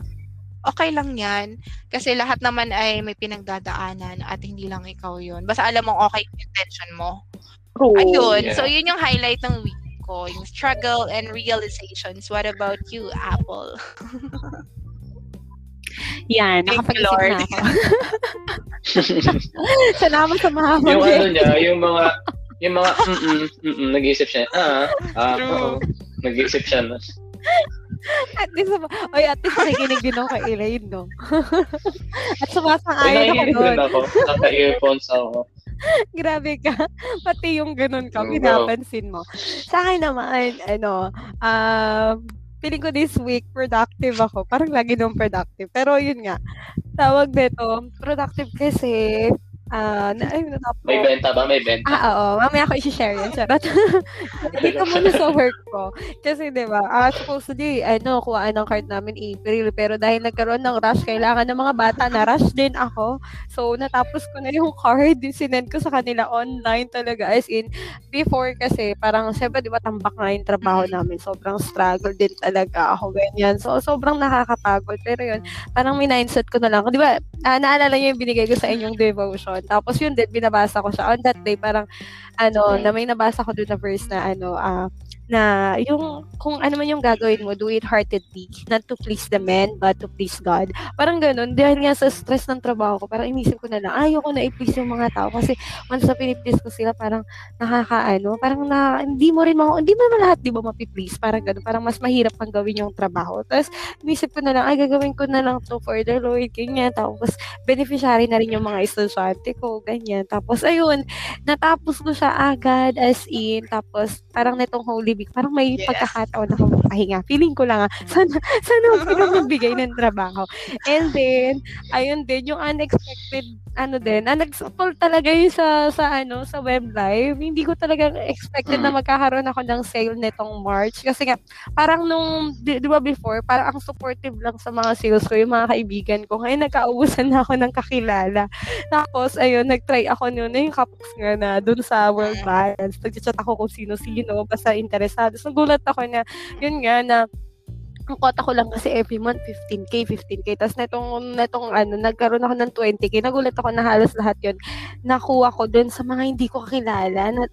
okay lang yan. Kasi lahat naman ay may pinagdadaanan at hindi lang ikaw yun. Basta alam mo okay yung intention mo. True. Ayun. Yeah. So, yun yung highlight ng week ko. Yung struggle and realizations. What about you, Apple? *laughs* Yan, nakapag-isip na ako. *laughs* Salamat sa mahaba. yung ano niya, yung mga, yung mga, mm-mm, mm-mm, nag-iisip siya, ah, ah, True. oo. nag-iisip siya na. At least, oy, at least nakikinig din ako kay Elaine, no? *laughs* at Ay, sumasang-ayon ako nakikinig doon. din ako. Naka-earphones ako. *laughs* Grabe ka. Pati yung ganun ka, pinapansin mo. Sa akin naman, ano, um, feeling ko this week, productive ako. Parang lagi nung productive. Pero yun nga, tawag nito, productive kasi, ah, na, ay, natapos. May benta ba? May benta. Ah, oo. Mamaya ako i-share yan. Charot. *laughs* Dito muna sa work ko. Kasi, di ba, ah, supposedly, ano, kuhaan ng card namin April. Pero dahil nagkaroon ng rush, kailangan ng mga bata na rush din ako. So, natapos ko na yung *laughs* card. Sinend ko sa kanila online talaga. As in, before kasi, parang, syempre, di ba, tambak nga yung trabaho namin. Sobrang struggle din talaga ako. Ganyan. So, sobrang nakakapagod. Pero yun, parang may mindset ko na lang. Di ba, ah, naalala niyo yung binigay ko sa inyong devotion. Tapos yun din, binabasa ko siya. On that day, parang, ano, na may nabasa ko doon na verse na, ano, ah, na yung, kung ano man yung gagawin mo, do it heartedly. Not to please the men, but to please God. Parang ganun. Dahil nga sa stress ng trabaho ko, parang inisip ko na lang, ayoko na i-please yung mga tao. Kasi once na piniplease ko sila, parang nakakaano, parang na, hindi mo rin mga, hindi mo lahat, di ba, mapiplease. Parang ganun. Parang mas mahirap pang gawin yung trabaho. Tapos, inisip ko na lang, ay, gagawin ko na lang to for the Lord, ganyan. Tapos, beneficiary na rin yung mga estudyante ko, ganyan. Tapos, ayun, natapos ko siya agad, as in, tapos, parang netong Holy week, parang may Yes. pagkakataon ako pahinga. Feeling ko lang, ah, sana, sana huwag silang *laughs* magbigay ng trabaho. And then, ayun din, yung unexpected, ano din, unexpected talaga yung sa, sa, ano, sa web live. Hindi ko talaga expected na magkakaroon ako ng sale netong March. Kasi nga, parang nung, di, di ba before, parang ang supportive lang sa mga sales ko, yung mga kaibigan ko. Ngayon, nagkaubusan na ako ng kakilala. Tapos, ayun, nag-try ako noon, yung kapoks nga na, dun sa World Balance. Nag-chat ako kung sino-sino, basta interesado. So, gulat ako na, yun nga, na ang quota ko lang kasi every month 15k, 15k. Tapos netong, netong ano, nagkaroon ako ng 20k. Nagulat ako na halos lahat yun. Nakuha ko dun sa mga hindi ko kakilala. Na,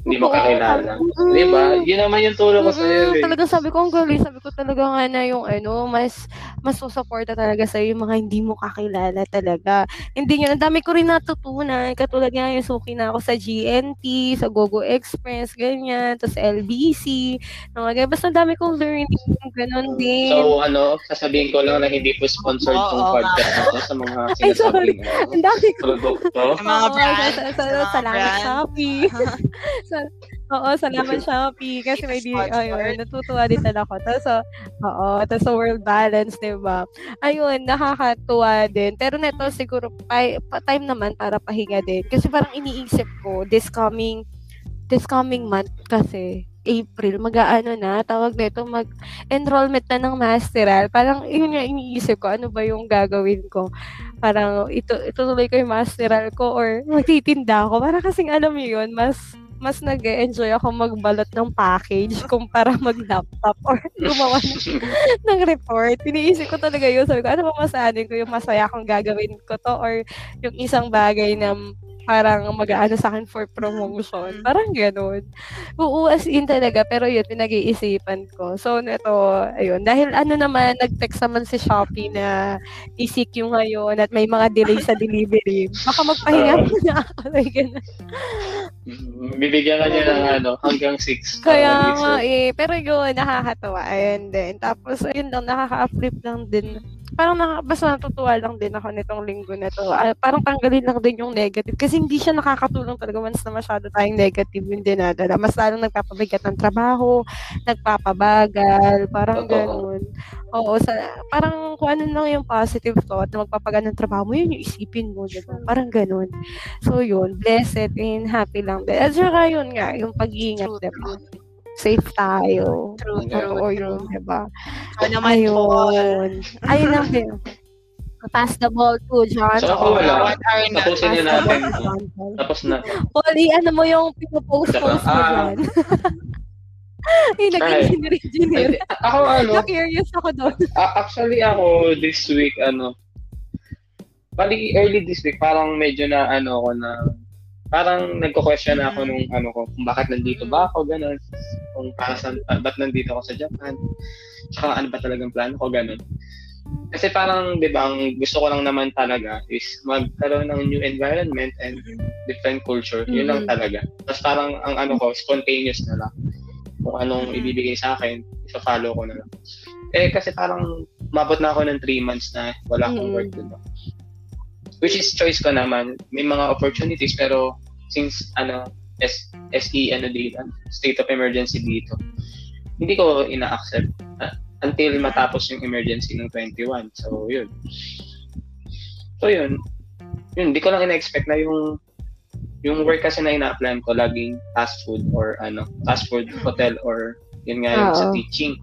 Hindi mo kakilala. mm, Di ba? Yun naman yung tulong ko sa'yo Mm, eh. talagang sabi ko, ang galing. Sabi ko talaga nga na yung ano, mas, mas susuporta talaga sa'yo yung mga hindi mo kakilala talaga. Hindi nga, ang dami ko rin natutunan. Katulad nga yung suki na ako sa GNT, sa Gogo Express, ganyan, tapos LBC, mga ganyan. Basta ang dami kong learning, ganun din. So, ano, sasabihin ko lang na hindi po sponsored Oo, tong oo, podcast na sa mga *laughs* Ay, sorry. sinasabing ano, ang dami ko. produkto. Sa mga Oo, brands, sa- sa- sa mga salamat brands. Shopee. Sa- *laughs* Oo, salamat Shopee. Kasi may di, ayun, natutuwa din talaga ako. Tapos, sa- oo, tapos sa World Balance, di ba? Ayun, nakakatuwa din. Pero neto siguro, pa, pa- time naman para pahinga din. Kasi parang iniisip ko, this coming, this coming month kasi, April, mag-aano na, tawag nito, mag-enrollment na ng masteral. Parang, yun nga, iniisip ko, ano ba yung gagawin ko? Parang, ito, itutuloy ko yung masteral ko or *laughs* magtitinda ako. Parang kasing alam mo yun, mas mas nag enjoy ako magbalot ng package *laughs* kumpara mag-laptop or gumawa ng, *laughs* ng report. Iniisip ko talaga yun. Sabi ko, ano ba masanin ko yung masaya akong gagawin ko to or yung isang bagay na parang mag-aano sa akin for promotion. Parang ganun. Oo, as in talaga. Pero yun, pinag-iisipan ko. So, neto, ayun. Dahil ano naman, nag-text naman si Shopee na ECQ ngayon at may mga delay sa delivery. Baka magpahinga Oo. muna ako. *laughs* Like, ganun. Bibigyan ka niya ng ano, hanggang 6. Kaya nga eh, pero yun, nakakatawa. Ayun din. Tapos, ayun lang, nakaka-flip lang din. Parang naka, basta natutuwa lang din ako nitong linggo na to. Ah, parang tanggalin lang din yung negative. Kasi hindi siya nakakatulong talaga once na masyado tayong negative yung dinadala. Mas lalong nagpapabigat ng trabaho, nagpapabagal, parang Totoo. ganun. Oo, sa, parang kung ano lang yung positive thought na magpapagal ng trabaho mo, yun yung isipin mo, diba? Parang ganun. So yun, blessed and happy lang din. At saka yun nga, yung pag-iingat, diba? Safe tayo. True, true, Oo, yun, diba? Ikaw naman po. Ayun. Ayun lang din. Pass the ball to John. So, ako wala. Are na? Natin. Tapos na. Polly, ano mo yung pinopost-post mo Ah. dyan? *laughs* Ay, nag-engineer-engineer. Ako ano, Na-curious ako doon. actually ako this week, ano, bali early this week, parang medyo na ano ako na, parang nagko-question na ako nung ano ko, kung bakit nandito ba ako, ganun. Kung para sa, ba't nandito ako sa Japan. Tsaka ano ba talagang plano ko, ganun. Kasi parang, di ba, ang gusto ko lang naman talaga is magkaroon ng new environment and different culture. Yun lang Mhm. talaga. Tapos parang ang ano ko, spontaneous na lang. Kung anong Mhm. ibibigay sa akin, isa-follow ko na lang. Eh, kasi parang mabot na ako ng 3 months na wala akong Mhm. work dun. Which is choice ko naman. May mga opportunities pero since ano, S SE ano dito, state of emergency dito, hindi ko ina-accept uh, until matapos yung emergency ng 21. So, yun. So, yun. Yun, hindi ko lang ina-expect na yung yung work kasi na ina-apply ko laging fast food or ano, fast food hotel or yun nga yung sa Oo. teaching.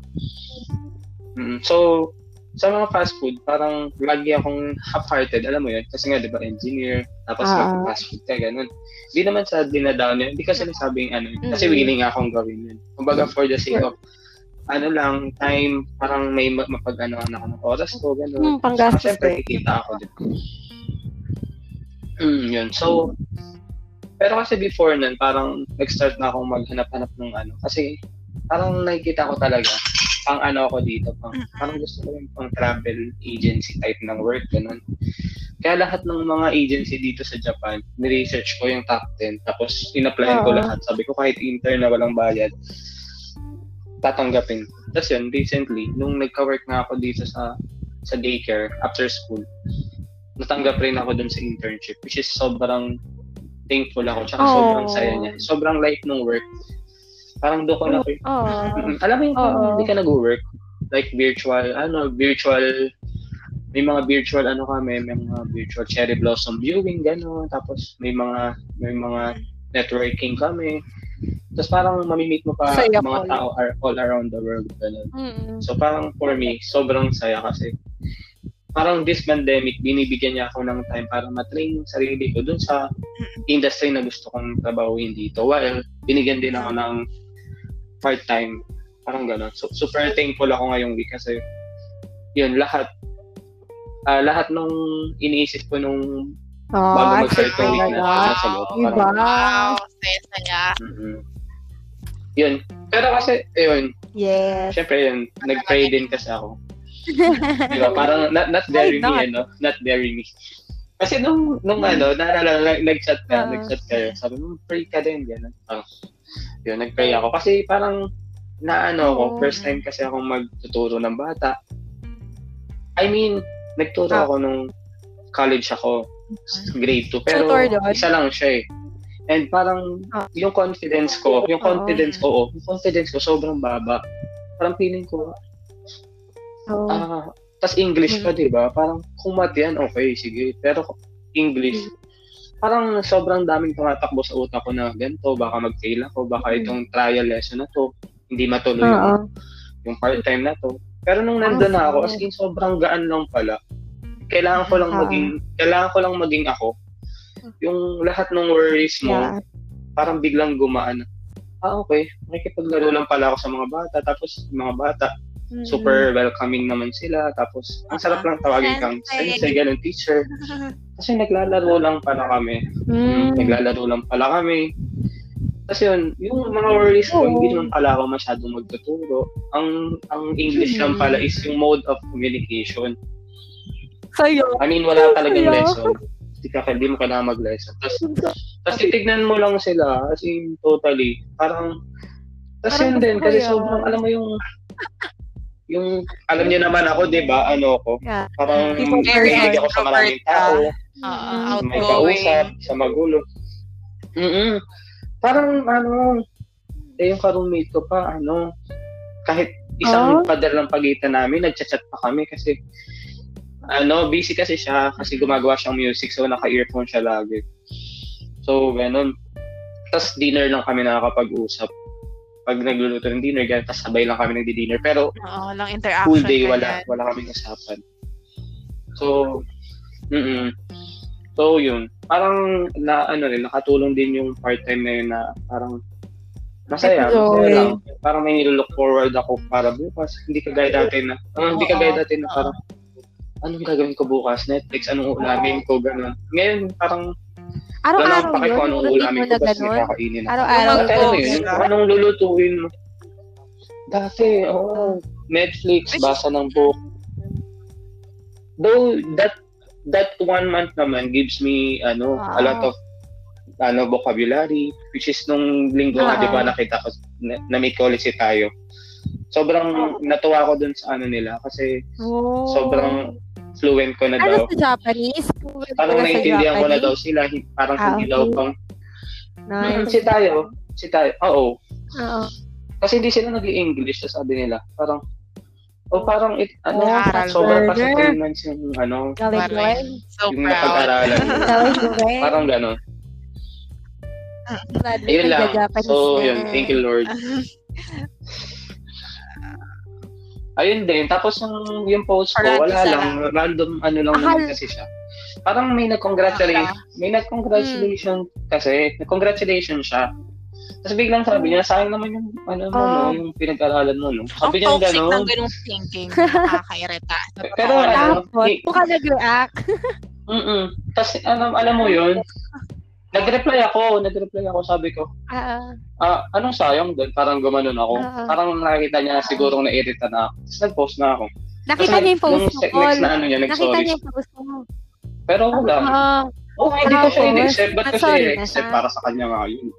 Mm, so, sa mga fast food, parang lagi akong half-hearted, alam mo yun? Kasi nga, di ba, engineer, tapos Oo. mag-fast food ka, ganun. Hindi naman sa dinadown yun, hindi kasi nasabing ano, yun. kasi Mm. willing akong gawin yun. Kumbaga, for the sake of, ano lang, time, parang may ma- mapag-ano ako ng oras ko, ganun. Hmm, panggastos Siyempre, kikita ako din. Mm, yun. So, pero kasi before nun, parang nag-start na akong maghanap-hanap ng ano. Kasi, parang nakikita ko talaga, pang ano ako dito, pang, parang gusto ko yung pang travel agency type ng work, ganun. Kaya lahat ng mga agency dito sa Japan, ni-research ko yung top 10, tapos in-applyan ko lahat. Sabi ko, kahit intern na walang bayad, tatanggapin. Tapos yun, recently, nung nagka-work na ako dito sa sa daycare after school, natanggap rin ako dun sa internship, which is sobrang thankful ako, tsaka Oh. sobrang saya niya. Sobrang light ng work. Parang doon ko na, Oo. Mm, alam mo yung parang hindi ka nag-work, like virtual, ano, virtual, may mga virtual, ano kami, may mga virtual cherry blossom viewing, gano'n, tapos may mga, may mga networking kami. Tapos parang mamimit mo pa Saya mga all. tao are all around the world, gano'n. Mm. So parang for me, sobrang saya kasi parang this pandemic, binibigyan niya ako ng time para matrain yung sarili ko dun sa industry na gusto kong trabahuin dito. While binigyan din ako ng part-time, parang gano'n. So, super thankful ako ngayong week kasi yun, lahat ah lahat nung iniisip ko nung Oh, bago mag-start yung week na talaga. nasa loob. Diba? Parang, Wow, saya-saya. Mhm. Yun. Pero kasi, yun, Yes. syempre yun, nag-pray din kasi ako. *laughs* Di ba? Parang not, not not? me, ano? Not very me. Kasi nung, nung ano, naalala, nag- nag-chat ka, Oo. nag-chat kayo. Sabi mo, pray ka din, gano'n. Parang, yun, nag-pray ako. Kasi parang, naano ako, Oo. first time kasi akong magtuturo ng bata. I mean, nagturo Ah. ako nung college ako, grade 2. Pero Tutor isa lang siya eh. And parang, Ah. yung confidence ko, yung Oo. confidence ko, oh, yung confidence ko sobrang baba. Parang feeling ko, Oh. Ah, tas English pa, 'di ba? Parang kung math yan, okay, sige. Pero English, parang sobrang daming tumatakbo sa utak ko na ganito, baka mag-fail ako, baka itong trial lesson na to, hindi matuloy yung, yung part-time na to. Pero nung nandun na ako, as in sobrang gaan lang pala. Kailangan ko lang Oo. maging, kailangan ko lang maging ako. Yung lahat ng worries mo, Yeah. parang biglang gumaan. Ah, okay. Makikipaglaro lang pala ako sa mga bata. Tapos, mga bata, Mm. super welcoming naman sila. Tapos, ang sarap lang tawagin kang Sensei. ganun, teacher. *laughs* Kasi naglalaro lang pala kami. Mm. Naglalaro lang pala kami. Kasi yun, yung mga worries ko, hindi naman pala ako masyadong magtuturo. Ang ang English lang Hmm. pala is yung mode of communication. Sa'yo. I mean, wala talagang Kaya? lesson. Hindi ka, hindi mo kailangan mag-lesson. Tapos, tapos titignan mo lang sila, as in, totally. Parang, tapos yun din, kasi sobrang, alam mo yung, yung, alam niyo naman ako, di ba, ano ako, Yeah. parang person. ako sa maraming tao, Oo, Mm. may outgoing. kausap, sa magulo. mm Parang, ano, eh, yung ka-roommate ko pa, ano, kahit isang Oh? pader lang pagitan namin, nagchat-chat pa kami kasi, ano, busy kasi siya kasi gumagawa siyang music so naka-earphone siya lagi. So, ganun. Tapos dinner lang kami nakakapag-usap. Pag nagluluto ng dinner, ganun, tapos sabay lang kami nagdi-dinner. Pero Oo, lang interaction. full day, wala, ganyan. wala kaming usapan. So, mm So, yun. Parang, na, ano rin, nakatulong din yung part-time na yun na parang masaya. Enjoy. Masaya lang. Parang may nilook forward ako para bukas. Hindi ka gaya dati na, ah, hindi ka gaya dati na parang, anong gagawin ko bukas? Netflix, anong ulamin ko? Ganun. Ngayon, parang, Araw-araw yun. kung anong Hindi ulamin mo ko kakainin ako. Araw-araw. Dati ano kung anong lulutuin mo. Dati, oh, Netflix, basa ng book. Though, that that one month naman gives me, ano, a lot Wow. of ano vocabulary which is nung linggo nga Oo. di ba nakita ko na, na may policy tayo sobrang natuwa ko dun sa ano nila kasi Oh. sobrang fluent ko na Ano daw. sa Japanese? Fluent parang na sa naiintindihan ko na daw sila. Parang Ah, hindi daw pang Nice. si tayo. Si tayo. Oo. Oo. kasi hindi sila nag english sa sabi nila. Parang o parang it, ano Oh, Aral. sobra pa sa Burger. 3 months yung ano Galing. So yung napag-aralan. *laughs* Parang gano'n ayun lang. so yun. Thank you lord *laughs* Ayun din. Tapos yung, yung post ko, Parang wala isa lang. Random ano lang Akala- naman kasi siya. Parang may nag-congratulate. May nag-congratulation kasi. Nag-congratulation siya. Tapos biglang sabi niya, sayang naman yung, ano mo, Oh. no, yung pinag-aralan mo, no? Ang Sabi niya toxic ng gano'n. ganung thinking. *laughs* Nakakairita. Sa Pero lang. ano, Tapos, hi- kung ka nag-react. Mm-mm. Tapos, alam, alam mo yun, *laughs* nag-reply ako, nag-reply ako, sabi ko, Ah, ah, anong sayang doon? Parang gumanon ako. Ah. Parang nakita niya siguro na-irita na ako. Tapos nag-post na ako. nakita Tapos niya yung post mo, Paul. next na ano niya, Nakita niya yung post mo. Pero wala. Ah, Oh, hindi ko siya in-accept. Ba't ko siya i-accept para sa kanya nga yun?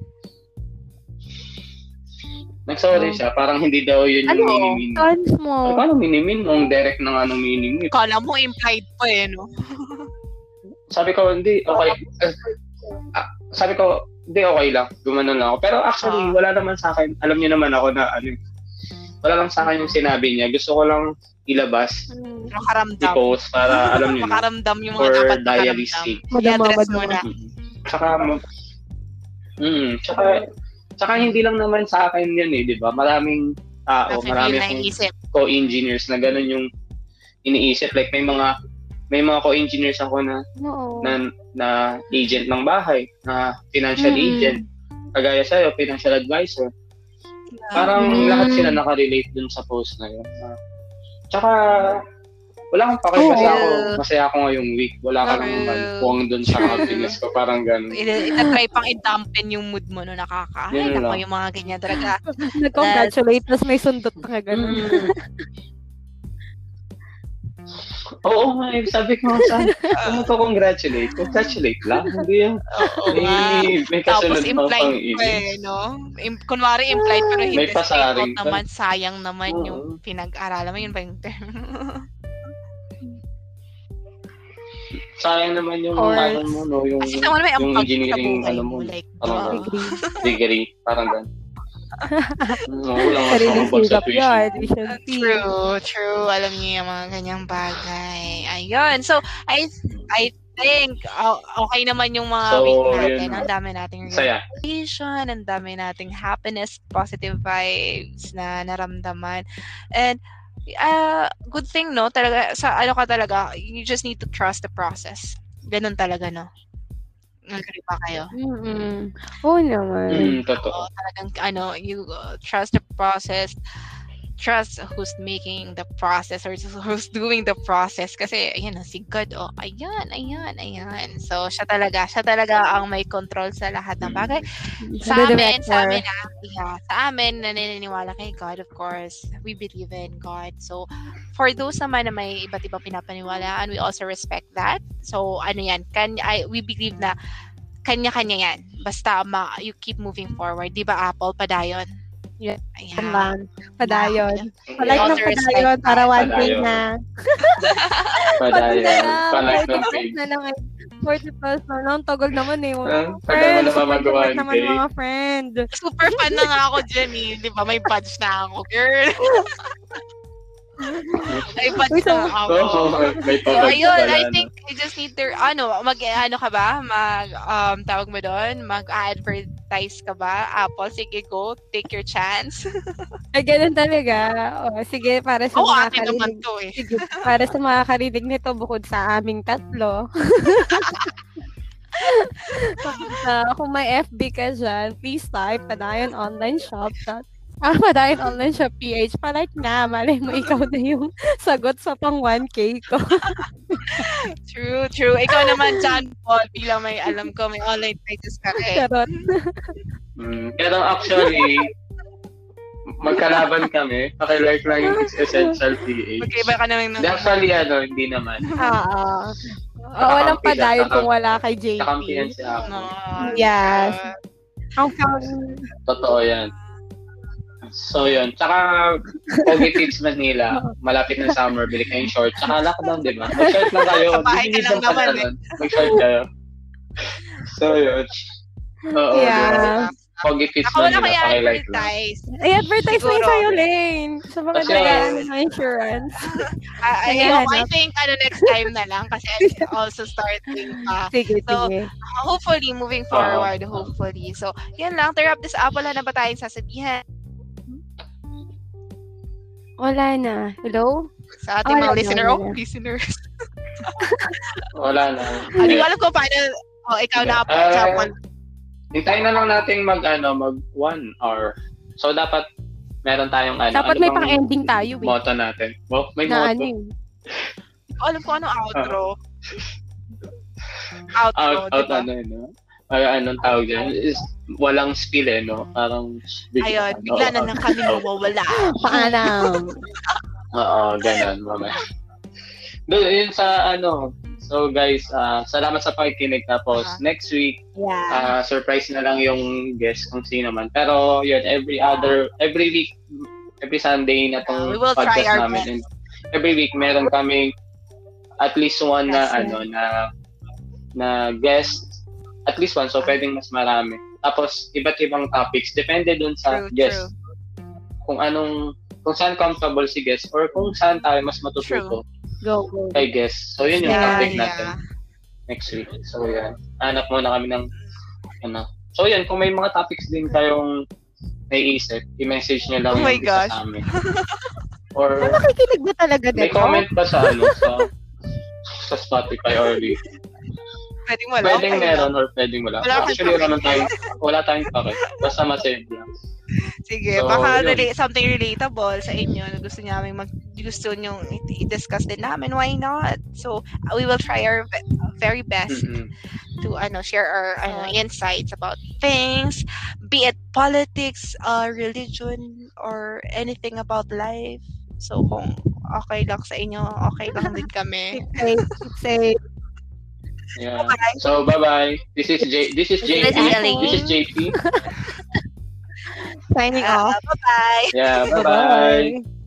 Nag-sorry siya. Parang hindi daw yun ano, yung minimin. tons mo. Ay, paano minimin? Ang direct na nga nung minimin. Kala mo implied pa eh, no? *laughs* Sabi ko, hindi. Okay. Ah, sabi ko, hindi, okay lang. Gumanon lang ako. Pero actually, Ah. wala naman sa akin. Alam niyo naman ako na, ano, wala lang sa akin yung sinabi niya. Gusto ko lang ilabas, Makaramdam. i-post para, alam niyo *laughs* na, Makaramdam yung mga for dapat. Madama, I-address mo na. Mm. Tsaka, mm, tsaka, tsaka hindi lang naman sa akin yan eh, di ba? Maraming tao, marami naiisip. co-engineers na ganun yung iniisip. Like, may mga, may mga co-engineers ako na Oo. na, na agent ng bahay, na financial Mm. agent. Kagaya sa'yo, financial advisor. Parang Mm. lahat sila nakarelate dun sa post na yun. Uh, tsaka, wala akong Oo. kasi ako, masaya ako ngayong week. Wala ka True. naman puwang dun sa *laughs* happiness ko. Parang ganun. Ina-try pang i-dampen yung mood mo no nakaka. Ay, nako, lang. yung mga ganyan talaga. *laughs* Nag-congratulate, tapos may sundot ka ganun. *laughs* Oo nga, eh, sabi ko nga sa kung *laughs* to congratulate, congratulate lang. Hindi yan. Oo nga. May, may Tapos kasunod pang implied pa eh, no? Im- kunwari implied pero hindi May pasaring pa. naman, sayang naman Oo. yung pinag-aralan mo. Yun ba yung term? *laughs* Sayang naman yung Course. ano mo, no? Yung, Kasi may yung sa engineering, buhay ano mo. mo, Like, Parang wow. degree, parang ganun. Wala nga Sariling sa sigap yun. True, true. Alam niyo yung mga ganyang bagay. Ayun. So, I I think uh, okay naman yung mga So, week natin. na. Ang dami nating realization, ang dami nating happiness, positive vibes na naramdaman. And uh, good thing, no? Talaga, sa ano ka talaga, you just need to trust the process. Ganun talaga, no? Agree ba kayo? Mm-mm. Oo naman. Mm, totoo. Oo, talagang ano, you uh, trust the process, trust who's making the process or who's doing the process. Kasi ayan si God oh ayan ayan ayan. So siya talaga siya talaga ang may control sa lahat ng bagay. Sa The amin sa amin ah, yeah, sa amin naniniwala kay God of course. We believe in God. So for those naman na may iba't ibang pinapaniwalaan we also respect that. So ano yan kan I, we believe na kanya-kanya yan. Basta ma, you keep moving forward. Di ba Apple padayon Yeah. Ayan. Yan lang. Padayon. Mm. Palike ng padayon para one day *laughs* Padayon. na. Padayon. Palike 40 ng page. na lang. eh. 40 plus na lang. Tagal naman eh. Ah, tagal mo Friends, na super mamagawa tagal ng naman day. mga friend. Super fan na nga ako eh. Di ba? May badge na ako, girl. *laughs* Uy, so- na ako. Oo, may So, ayun, I think you just need to, ano, mag, ano ka ba? Mag, um, tawag mo doon? Mag-advertise ka ba? Apple, sige, go. Take your chance. *laughs* Ay, ganun talaga. O, sige, para sa Oo, mga karinig. to eh. Sige, para sa mga karinig nito bukod sa aming tatlo. Ah, *laughs* *laughs* kung may FB ka dyan, please type Padayon Online Shop. Ah, *laughs* Padayon Online Shop PH. Palike na. Malay mo, ikaw na yung *laughs* sagot sa pang 1K ko. *laughs* True, true. Ikaw naman, John Paul, bilang may alam ko, may online pages ka eh. Charot. Mm, pero actually, magkalaban kami. Pakilike lang yung Essential PH. Magkaiba ka naman ng... Actually, ano, hindi naman. Oo. Oh, walang Kakampi siya, padayon kung wala kay JP. Kakampihan si ako. No, Yes. uh, Ang Totoo yan. So, yun. Tsaka, Pogi Tips Manila, malapit na summer, bili kayong short. Tsaka lockdown, di ba? Mag-short lang kayo. Sa bahay ka lang ng naman, pantalon. Mag-short kayo. So, yun. Oo, Yeah. di ba? Pogi Tips Ako Manila, kaya pakilike lang. advertise. ay, advertise mo yun Siguro. sa'yo, Lane. Sa mga Kasi- nag ng insurance. *laughs* Ah, Kaya ayun, I think ano next time na lang kasi *laughs* I'm also starting pa. Sige, So, sige. hopefully, moving forward, hopefully. So, yan lang. To wrap this up, wala na ba tayong sasabihin Wala na. Hello? sa ating Wala mga na, listener? wala Oh, listeners. *laughs* Wala na. Hindi ko alam kung paano, oh, ikaw na po, Ah, Chapon. Hintayin na lang natin mag, ano, mag one hour. So, dapat meron tayong, ano, Dapat ano may pang-ending tayo eh. Motto natin. Well, may Na ano motto. eh. Hindi ko alam kung ano outro. Outro, out, out diba? ano, no? Ay, anong tawag dyan? Is, walang spill eh, no? Parang, Ayun, bigla na lang kami *laughs* nawawala. Paalam. *laughs* Oo, ganun, mamaya. Doon, yun sa, ano, so guys, ah, salamat sa pakikinig. Tapos, Aha. next week, Yeah. ah, surprise na lang yung guest kung sino man. Pero, yun, every other, every week, every Sunday na Uh, tong we will try podcast our namin. best. And every week, meron kaming at least one na, Yes, ano, na, na guest, at least one, so pwedeng mas marami. Tapos, iba't ibang topics. Depende dun sa True, guest. true. Kung anong, kung saan comfortable si guest or kung saan tayo mas matututo Go, go. kay guest. So, yun yung Yeah, topic yeah. natin next week. So, yan. Hanap muna kami ng, ano. So, yan. Kung may mga topics din kayong naiisip, i-message nyo lang Oh my yung isa gosh. sa amin. *laughs* Or, Ah, nakikinig ba talaga may dito? comment ba sa, ano, sa, sa Spotify or di? Pwedeng wala. Pwedeng okay meron or pwedeng wala. Wala Actually, wala naman tayong, wala tayong pake. Basta masend lang. Sige, So, baka yun. relate, something relatable sa inyo na gusto namin mag gusto nyo i- i-discuss din namin, why not? So, we will try our ve- very best Mm-mm. to ano share our ano, insights about things, be it politics, uh, religion, or anything about life. So, kung okay lang sa inyo, okay lang *laughs* din kami. Say, say, Yeah. So, bye-bye. This is J this is JP. This is Elaine. This is JP. signing Uh, off. bye-bye! Yeah, bye-bye. Bye-bye.